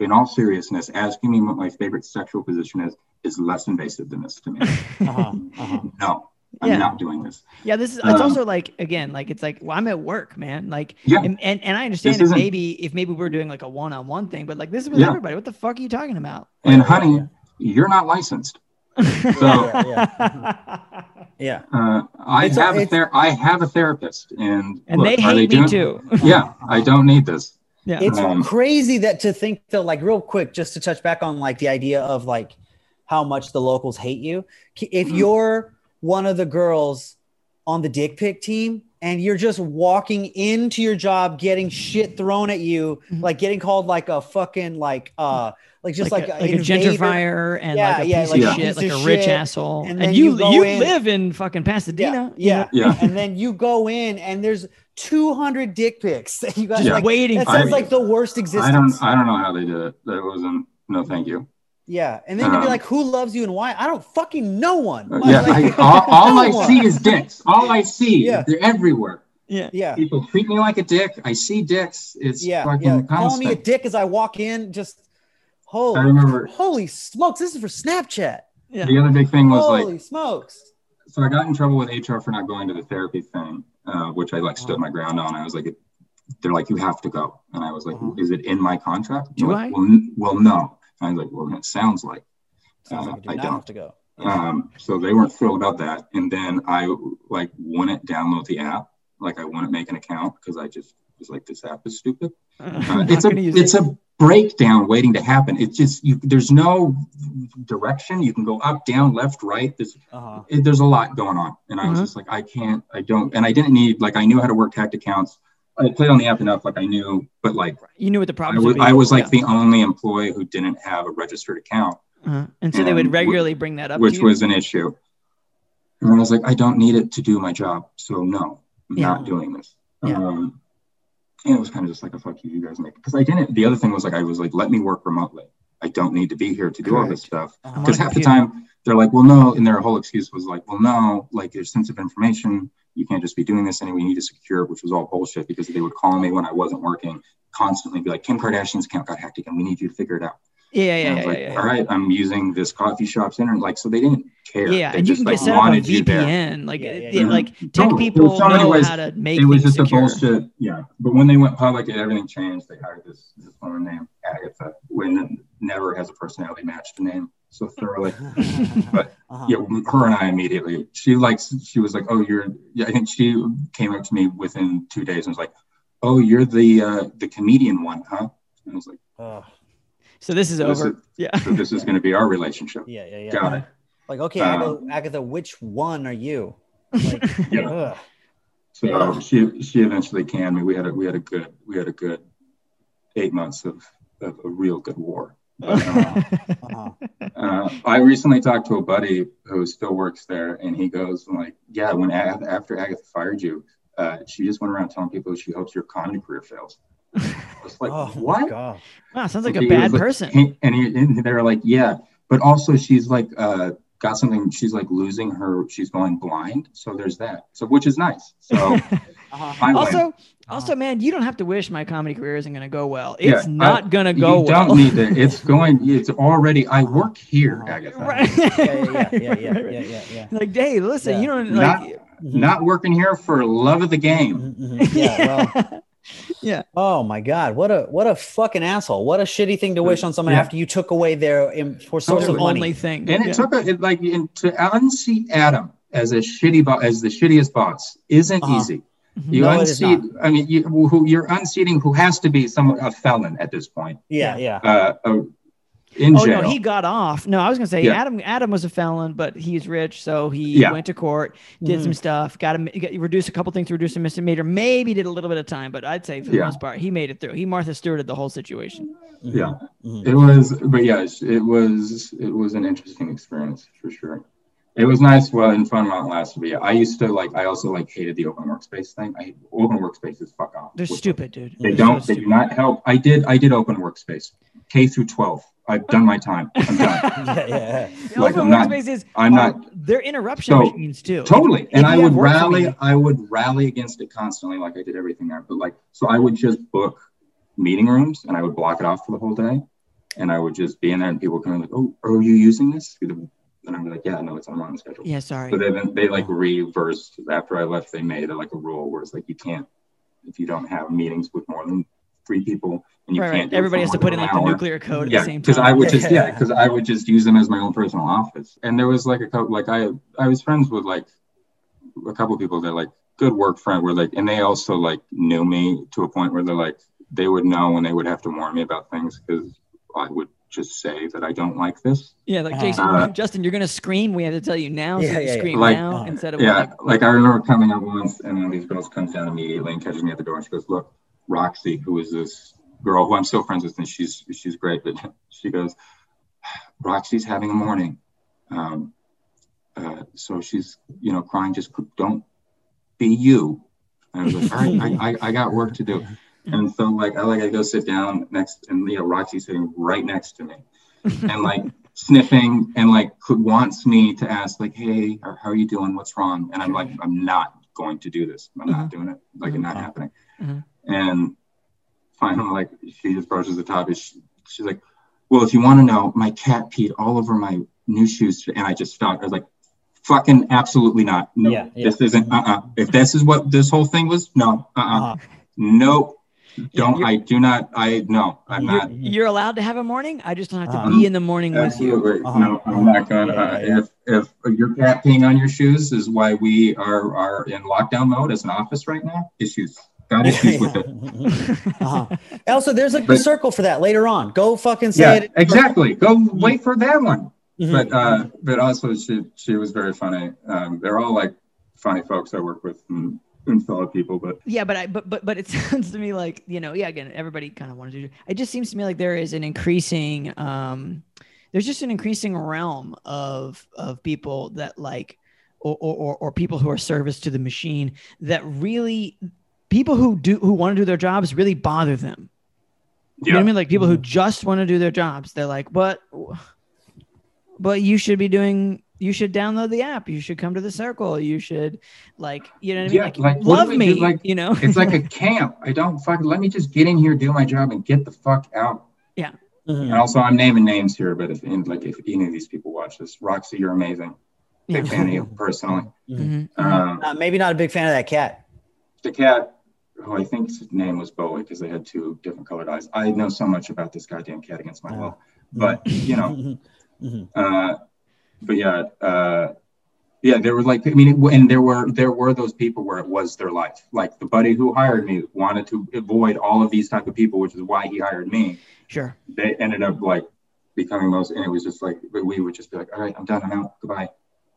in all seriousness asking me what my favorite sexual position is is less invasive than this to me Uh-huh. Uh-huh. no i'm Yeah. not doing this Yeah. This is, it's Um, also like, again, like, it's like, well, I'm at work, man. Like, yeah and, and, and I understand if maybe, if maybe we're doing like a one on one thing, but like, this is with Yeah. everybody. What the fuck are you talking about? and honey you're not licensed so Yeah. uh, i It's a- have a, it's- ther- i have a therapist and and look, they are hate me doing- too. yeah i don't need this Yeah. It's Um, crazy that to think though, like real quick, just to touch back on like the idea of like how much the locals hate you. If Mhm. you're one of the girls on the dick pic team and you're just walking into your job getting shit thrown at you, Mhm. like getting called like a fucking like uh like just like, a, like a gentrifier and Yeah, like a yeah, piece like of a shit, piece like of a rich shit, asshole. and And, you you you in- live in fucking Pasadena. you Yeah, know, yeah. Yeah. and then you go in and there's 200 dick pics that you guys just like. waiting That sounds you. like the worst existence. i don't i don't know how they did it that wasn't no thank you Yeah, and then you'd be Um, like, "Who loves you and why?" I don't fucking know one. Yeah, Like, I, all, all no I one. see is dicks. All I see, Yeah. they're everywhere. yeah. Yeah, People treat me like a dick. I see dicks. It's yeah, fucking yeah. Calling me a dick as I walk in, just holy, I remember holy smokes! This is for Snapchat. Yeah. the other big thing was Holy like, holy smokes! so I got in trouble with HR for not going to the therapy thing, uh, which I like stood Uh-huh. my ground on. I was like, they're like, you have to go, and I was like, Uh-huh. is it in my contract? Do They're I? Well, well, no. I was like, well, it sounds like. Sounds Uh, like I do not have to go. Um, so they weren't thrilled about that. And then I like wouldn't download the app. Like I wouldn't make an account because I just was like, this app is stupid. Uh, it's a it's it. a breakdown waiting to happen. It's just you. There's no direction. You can go up, down, left, right. There's Uh-huh. it, there's a lot going on, and I was Mhm. just like, I can't, I don't, and I didn't need like I knew how to work hacked accounts. I played on the app enough, like I knew, but like you knew what the I problem was. I was like Yeah. the only employee who didn't have a registered account, Uh-huh. and so they would and wh- regularly bring that up, which to you? was an issue. And I was like, I don't need it to do my job, so no, I'm Yeah. not doing this. Yeah. Um, and it was kind of just like a fuck you, you guys make because I didn't. The other thing was like I was like, let me work remotely. I don't need to be here to do all this stuff. Because on a half the time they're like, well, no, and their whole excuse was like, well, no, like there's sensitive information. You can't just be doing this anyway. You need to secure it, which was all bullshit because they would call me when I wasn't working, constantly be like, Kim Kardashian's account got hacked again. We need you to figure it out. Yeah, yeah, And I yeah, was yeah, like, yeah, all right, I'm using this coffee shop's internet. Like, so they didn't care. Yeah, They and you just, can get like, set up on wanted you there. VPN. Like, Yeah, it- yeah, yeah. like tech Totally. people There's so know ways- how to make it was just secure. a bullshit. Yeah, but when they went public and everything changed, they hired this this woman named Agatha, when never has a personality matched a name so thoroughly. But Uh-huh. yeah, her and I immediately. She likes. She was like, "Oh, you're." Yeah, I think she came up to me within two days and was like, "Oh, you're the uh, the comedian one, huh?" And I was like, Ugh. So this is This over. is- yeah. "So this is going to be our relationship." yeah, yeah, yeah. Got it. Like, okay, Um, Agatha, Agatha, which one are you? Like, Yeah. ugh. So she she eventually canned me. We had a we had a good we had a good eight months of, of a real good war. But, uh, Uh-huh. uh, I recently talked to a buddy who still works there, and he goes like, "Yeah, when Ag- after Agatha fired you, uh, she just went around telling people she hopes your comedy career fails." I was like, oh "What?" God. wow, sounds like He a bad like- person. he- and, he, and they were like, "Yeah," but also she's like uh, got something. She's like losing her. She's going blind, so there's that. So which is nice. So Uh-huh. I win. also, also, man, you don't have to wish my comedy career isn't going to go well. Yeah, It's not going to you go well. You don't need to. It's going. It's already. I work here, Agatha. right. Yeah, yeah, yeah, yeah, yeah, yeah, yeah, yeah. Like, Dave, listen, Yeah. you don't Not- like. Not working here for love of the game. Mhm, mhm. Yeah, well, yeah. oh my God, what a what a fucking asshole! What a shitty thing to wish on someone Yeah. after you took away their im- for source Their of money. only thing. And it Yeah. took a, it, like in, to unseat Adam as a shitty bo- as the shittiest boss isn't Uh-huh. easy. Mhm. You No, unseat. I mean, you, who you're unseating who has to be some a felon at this point. Yeah, yeah. Uh, uh, in Oh jail. no, he got off. No, I was gonna say Yeah. Adam. Adam was a felon, but he's rich, so he Yeah. went to court, did Mhm. some stuff, got him got, reduced a couple things to reduce a misdemeanor. Maybe did a little bit of time, but I'd say for the Yeah. most part, he made it through. He Martha Stewarted the whole situation. Yeah. mhm. It was, but yes, it was. It was an interesting experience for sure. It was nice while and fun while it lasted. But I used to like. I also like hated the open workspace thing. I open workspaces. Fuck off. They're With- stupid, dude. They They're don't. so They do not help. I did. I did open workspace, K through twelve. I've done my time. I'm done. Yeah, yeah. Like, open I'm not- workspaces I'm are- not They're interruption So, machines too. totally. If And I would have work for rally. I would rally against it constantly, like I did everything there. But like, so I would just book meeting rooms, and I would block it off for the whole day, and I would just be in there, and people would come in like, "Oh, are you using this?" And I'm like, "Yeah, no, it's on my schedule." Yeah, sorry. So then they like reversed after I left. They made it like a rule where it's like you can't if you don't have meetings with more than three people, and you right, can't. right. Everybody has to put in like the nuclear code at Yeah, the same because time. I would just yeah, because I would just use them as my own personal office. And there was like a couple like I I was friends with like a couple people that like good work friend were like, and they also like knew me to a point where they're like they would know when they would have to warn me about things because I would just say that I don't like this. Yeah, like Jason, Uh, Justin, you're gonna scream. We have to tell you now. So Yeah, you yeah, yeah. scream Like- now Uh, instead of Yeah, like, like I remember coming up once, and one of these girls comes down immediately and catches me at the door, and she goes, "Look, Roxy, who is this girl who I'm still friends with, and she's she's great, but she goes, Roxy's having a morning, um, uh, so she's you know crying. Just don't be you." And I was like, "All right, I, I, I got work to do." And so like I like I go sit down next, and you know Roxy's sitting right next to me, and like sniffing and like could wants me to ask like hey how how are you doing? What's wrong? And i'm like i'm not going to do this. I'm Uh-huh. not doing it. Like it's not Uh-huh. happening. Mhm. and finally like she just brushes the top. She, she's like well if you want to know my cat peed all over my new shoes and i just stopped. I was like fucking absolutely not. No Yeah, yeah. this isn't uh-uh. If this is what this whole thing was no uh-uh. Uh-huh. no don't you're- i do not i no i'm you're, not you're allowed to have a morning. I just don't have to Uh-huh. be in the morning with you. Absolutely. Uh-huh. No, I'm not gonna. Yeah, uh, yeah. If if your cat peeing on your shoes is why we are are in lockdown mode as an office right now, issues. Got issues with it. uh-huh. Also, there's a But- circle for that later on. Go fucking say Yeah, it. exactly. Go wait for that one. Mhm. But uh, but also she she was very funny. Um, they're all like funny folks I work with and, fellow people. But Yeah, but I but but but it sounds to me like you know yeah again everybody kind of wanted to do. It just seems to me like there is an increasing um there's just an increasing realm of of people that like or or or, or people who are service to the machine that really people who do who want to do their jobs really bother them. You know what I mean? Like people who just want to do their jobs. They're like, but but you should be doing you should download the app. You should come to the circle. You should like you know what I mean? Yeah, like, like, love me. do? Like, you know? it's like a camp. I don't fucking let me just get in here, do my job, and get the fuck out. Mhm. And also, I'm naming names here, but if and like if any of these people watch this, Roxy, you're amazing. Big Yeah. fan of you personally. Mhm. Um, Uh, maybe not a big fan of that cat. the cat, who I think his name was Bowie because they had two different colored eyes. I know so much about this goddamn cat against my Yeah. will, but you know, Mhm. uh, but yeah, uh, yeah, there were like, I mean, it, and there were there were those people where it was their life. Like the buddy who hired me wanted to avoid all of these type of people, which is why he hired me. Sure. They ended up like becoming most, and it was just like we would just be like, all right, I'm done, I'm out, goodbye.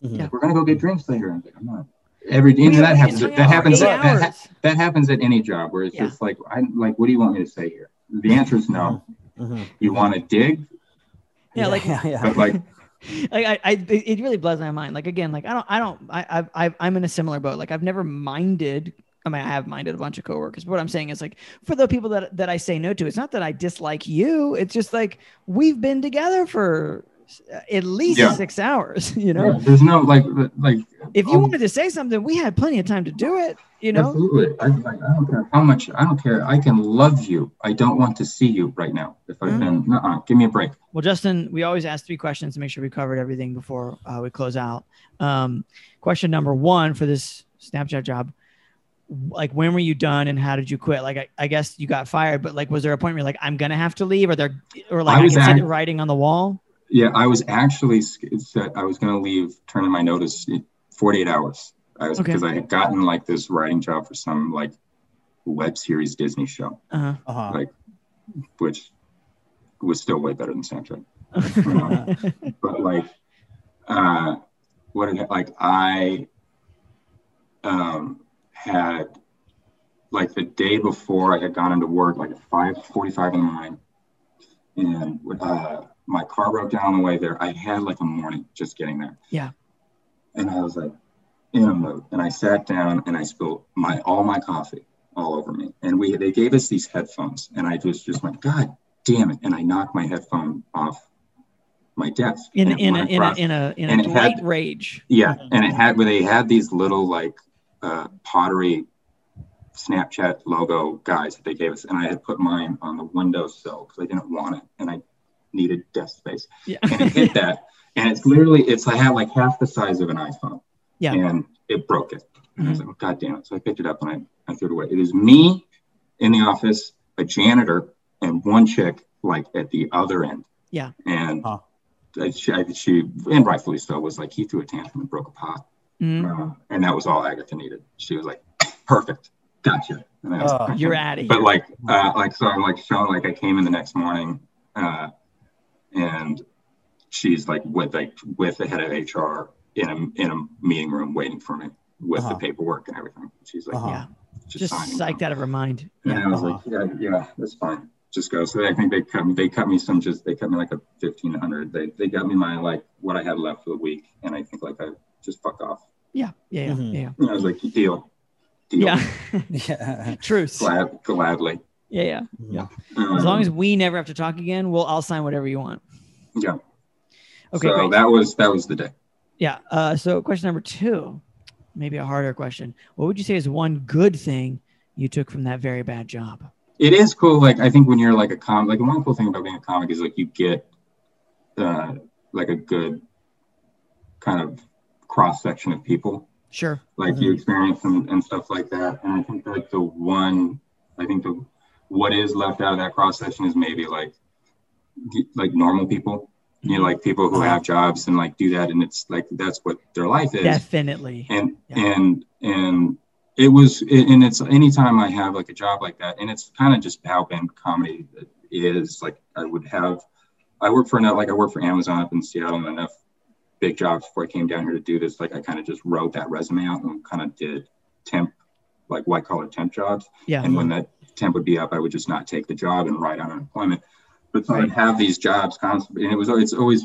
Mhm. Yeah. We're gonna go get drinks later. I'm like, I'm not. Every that happens. It's That happens. eight That, ha- that happens at any job where it's Yeah. just like, I like, what do you want me to say here? The answer is no. Mhm. You want to dig, Yeah, like yeah, yeah. but like, like I, I it really blows my mind. Like again like i don't i don't i i I- i'm in a similar boat. Like i've never minded i mean i have minded a bunch of coworkers but what i'm saying is like for the people that that i say no to it's not that i dislike you. It's just like we've been together for at least Yeah. six hours you know yeah, there's no like, like. if you um, wanted to say something we had plenty of time to do it you know Absolutely. I, like, I don't care how much. I don't care. I can love you. I don't want to see you right now. If I've Mhm. been, nuh-uh, give me a break. Well, Justin, we always ask three questions to make sure we covered everything before uh, we close out. Um, question number one for this Snapchat job, like when were you done and how did you quit? Like, I, I guess you got fired, but like, was there a point where you're like, I'm gonna have to leave, or there, or like I I, can see act- it writing on the wall? Yeah, I was actually said I was going to leave, turn in my notice 48 hours. I was Okay. because I had gotten like this writing job for some like web series Disney show, Uh Uh-huh. like which was still way better than Snapchat. huh. but like uh what did it, like i um had like the day before i had gone into work like at 5 in the morning and uh my car broke down on the way there. I had like a morning just getting there. Yeah. and i was like in a mood. And i sat down and i spilled my all my coffee all over me. And we they gave us these headphones. And i just just went god damn it. And i knocked my headphone off my desk. In in a, in a in a in and a it had- rage. yeah, and it had where they had these little like uh, pottery Snapchat logo guys that they gave us, and I had put mine on the windowsill because I didn't want it, and I needed desk space, Yeah. and it hit that, and it's literally it's I had like half the size of an iPhone, Yeah. and it broke it, and I was like, oh, God damn it! So I picked it up and I, I threw it away. It is me in the office, a janitor, and one chick like at the other end. Yeah. And Huh. uh, she, I- she, and rightfully so, was like he threw a tantrum and broke a pot. Mhm. Uh, and that was all Agatha needed. She was like, perfect, gotcha. And I was Oh. like, You're out of here. but like, uh, like, so I'm like showing, like, I came in the next morning, uh, and she's like with like with the head of HR in a in a meeting room waiting for me with Uh-huh. the paperwork and everything. She's like, Uh-huh. yeah, just, just psyched them. out of her mind. And Yeah. I was like, yeah, yeah, that's fine. Just go. So I think they cut me. They cut me some. Just they cut me like a fifteen hundred. They they got me my like what I had left for the week, and I think like I just fuck off. Yeah. Yeah. Yeah. Mhm. Yeah. And I was like, deal, deal. Yeah. Yeah. Truce. Glad, gladly. Yeah. Yeah. Yeah. As long Um, as we never have to talk again, we'll I'll sign whatever you want. yeah. Okay, so great. that was that was the day. Yeah. Uh, so question number two, maybe a harder question. What would you say is one good thing you took from that very bad job? It is cool. Like I think when you're like a comic, like one cool thing about being a comic is like you get uh, like a good kind of cross section of people. Sure. like you experience and, and stuff like that. And I think like the one, I think the what is left out of that cross section is maybe like like normal people, you know, like people who have uh-huh. jobs and like do that, and it's like that's what their life is. Definitely. And Yeah. and and it was, and it's anytime I have like a job like that, and it's kind of just how band comedy is. Like I would have, I work for enough, like I work for Amazon up in Seattle, and enough big jobs before I came down here to do this. Like I kind of just wrote that resume out and kind of did temp, like white collar temp jobs. Yeah. And when that temp would be up, I would just not take the job and write on unemployment. But so I'd have these jobs constantly, and it was it's always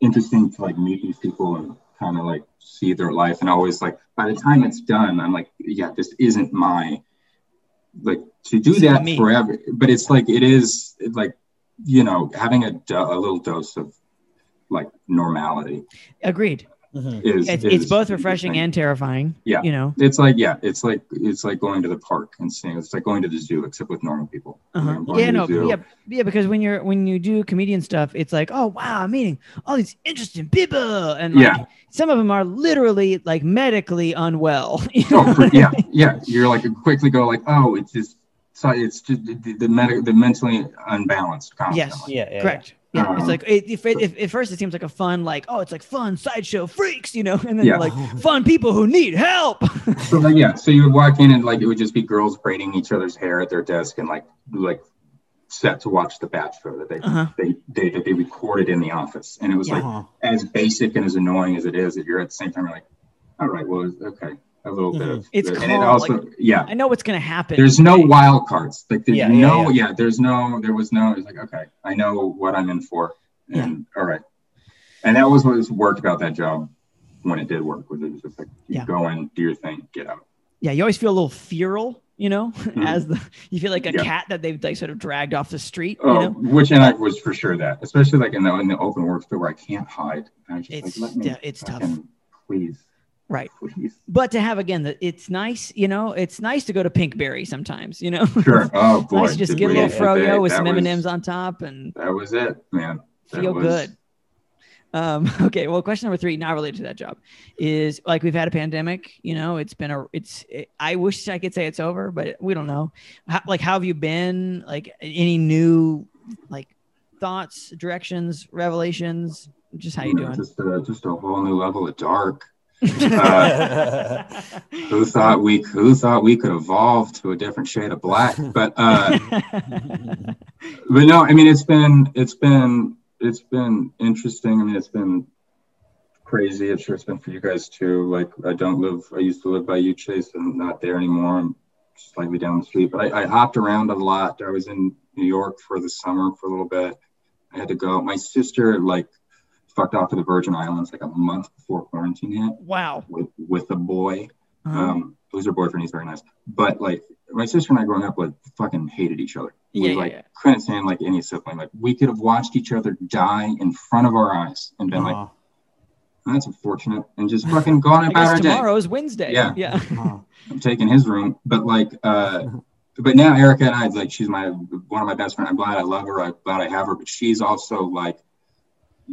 interesting to like meet these people and kind of like see their life. And always like by the time it's done, I'm like, yeah, this isn't my like to do isn't that forever. But it's like it is like you know having a a little dose of like normality Agreed. Mhm. is It's, is it's both refreshing and terrifying. Yeah. You know. It's like yeah, it's like it's like going to the park and seeing. It's like going to the zoo, except with normal people. Uh-huh. I'm Yeah, no, yeah, yeah, because when you're when you do comedian stuff, it's like, oh wow, I'm meeting all these interesting people, and like, Yeah. some of them are literally like medically unwell. you know Oh, for- yeah, yeah. You're like quickly go like, oh, it's just so it's just the the, the, med- the mentally unbalanced. Yes. Yeah, yeah, Correct. Yeah, it's Um, like it, if, it, if at first it seems like a fun, like oh, it's like fun sideshow freaks, you know, and then Yeah. like fun people who need help. So like, yeah, so you would walk in and like it would just be girls braiding each other's hair at their desk and like like set to watch The Bachelor that they Uh-huh. they, they that they recorded in the office, and it was like Uh-huh. as basic and as annoying as it is. That you're at the same time you're like, all right, well, it's- okay, a little bit of It's and called, it also like- yeah. I know what's gonna happen. There's no wild cards. Like there's Yeah, yeah, no yeah. yeah. There's no there was no. It's like okay, I know what I'm in for, and all right, and that was what was worked about that job when it did work. Was it was just like you Yeah. go in, do your thing, get out. Yeah, you always feel a little feral, you know, as the you feel like a Mm-hmm. Yeah. cat that they've like sort of dragged off the street, Oh, you know. which and I was for sure that, especially like in the in the open work where I can't hide. I just It's- like, let me yeah, it's tough. fucking- Please, Right. please. But to have again that it's nice, you know, it's nice to go to Pinkberry sometimes, you know. Sure. Oh boy. nice just get a little froyo with that some M&Ms on top and That was it, man. That feel was- good. Um, okay, well, question number three, not related to that job, is like we've had a pandemic. You know, it's been a, it's. It, I wish I could say it's over, but we don't know. How, like, how have you been? Like, any new, like, thoughts, directions, revelations? Just how you doing? Just a, just a whole new level of dark. Uh, who thought we who thought we could evolve to a different shade of black? But uh, but no, I mean it's been it's been it's been interesting. I mean it's been crazy. I'm sure it's been for you guys too. Like I don't live. I used to live by U Chase. I'm not there anymore. I'm slightly down the street. But I, I hopped around a lot. I was in New York for the summer for a little bit. I had to go. My sister like fucked off to the Virgin Islands like a month before quarantine hit wow. with with a boy. Uh-huh. Um, who's her boyfriend? He's very nice. But like my sister and I growing up, like fucking hated each other. We Yeah, yeah, like yeah. couldn't stand like any sibling. Like we could have watched each other die in front of our eyes and been like, Uh-huh. that's unfortunate, and just fucking gone I about our day. tomorrow is Wednesday. Yeah. Yeah. Uh-huh. I'm taking his room, but like, uh, but now Erica and I, like, she's my one of my best friends. I'm glad I love her. I'm glad I have her, but she's also like,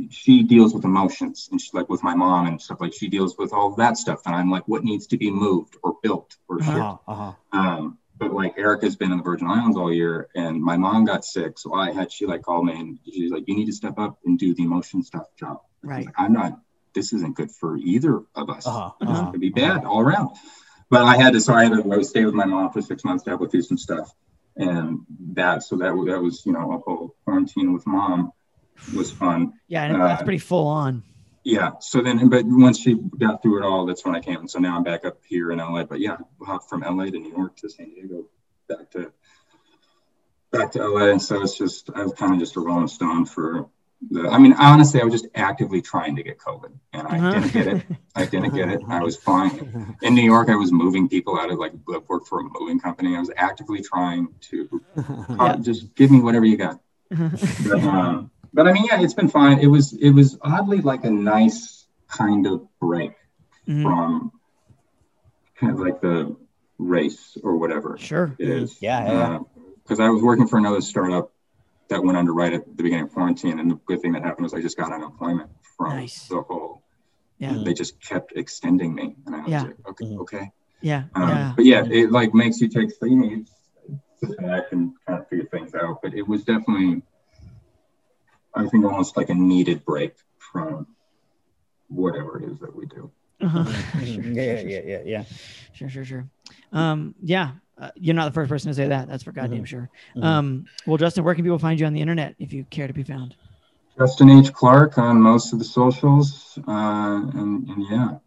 she deals with emotions and she's like with my mom and stuff. Like, she deals with all that stuff, and I'm like, what needs to be moved or built or. Uh-huh. Uh-huh. Um, but like Erica's been in the Virgin Islands all year, and my mom got sick, so I had she like called me and she's like, "You need to step up and do the emotion stuff job." Right. Like, I'm not. This isn't good for either of us. Uh-huh. It's Uh-huh. gonna be bad all around. But I had to, so I had to stay with my mom for six months to help with do some stuff, and that so that that was you know a whole quarantine with mom was fun. Yeah. And that's Uh, pretty full on. Yeah. So then, but once she got through it all, that's when I came. So now I'm back up here in LA. But yeah, hopped from LA to New York to San Diego, back to back to LA. And so it's just I was kind of just a rolling stone for the. I mean, honestly, I was just actively trying to get COVID, and I Uh-huh. didn't get it. I didn't get it. I was fine. In New York, I was moving people out of like I worked for a moving company. I was actively trying to uh, just give me whatever you got. But, um, but I mean, yeah, it's been fine. It was it was oddly like a nice kind of break Mhm. from kind of like the race or whatever Sure. it is. Yeah, yeah, yeah. Because I was working for another startup that went under right at the beginning of quarantine, and the good thing that happened was I just got unemployment from Nice. the whole. Yeah. They just kept extending me, and I was Yeah. like, okay, Mhm. okay. Yeah. Um, Yeah. But yeah, it like makes you take you know, you sit back and kind of figure things out. But it was definitely, I think, almost like a needed break from whatever it is that we do. Uh-huh. Yeah, yeah, yeah, yeah. Sure, sure, sure. Um, yeah, uh, you're not the first person to say that. That's for goddamn sure. Mhm. Um, well, Justin, where can people find you on the internet if you care to be found? Justin H. Clark on most of the socials, uh, and, and yeah,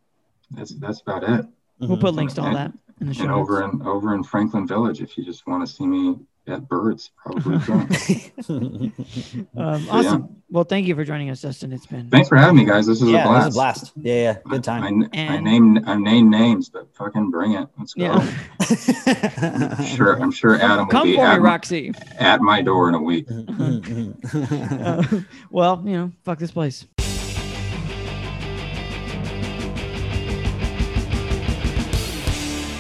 that's that's about it. We'll put links to all that in the show. And over in over in Franklin Village, if you just want to see me at birds, probably. can. Um, yeah. awesome. Well, thank you for joining us, Justin. It's been Thanks for having me, guys. This is yeah, a it was blast. a blast. Yeah, yeah. Good time. I, I And- name I name names, but fucking bring it. Let's go. yeah. I'm sure I'm sure Adam will Come be for me, Roxy. at my door in a week. Uh, well, you know, fuck this place.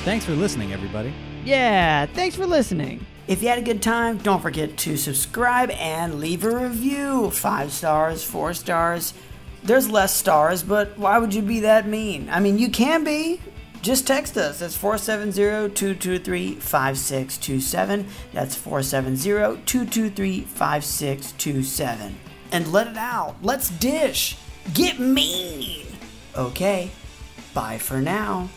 Thanks for listening, everybody. Yeah, thanks for listening. If you had a good time, don't forget to subscribe and leave a review. Five stars, four stars. There's less stars, but why would you be that mean? I mean, you can be. Just text us. That's 470-223-5627. That's 470-223-5627. And let it out. Let's dish. Get mean. Okay. Bye for now.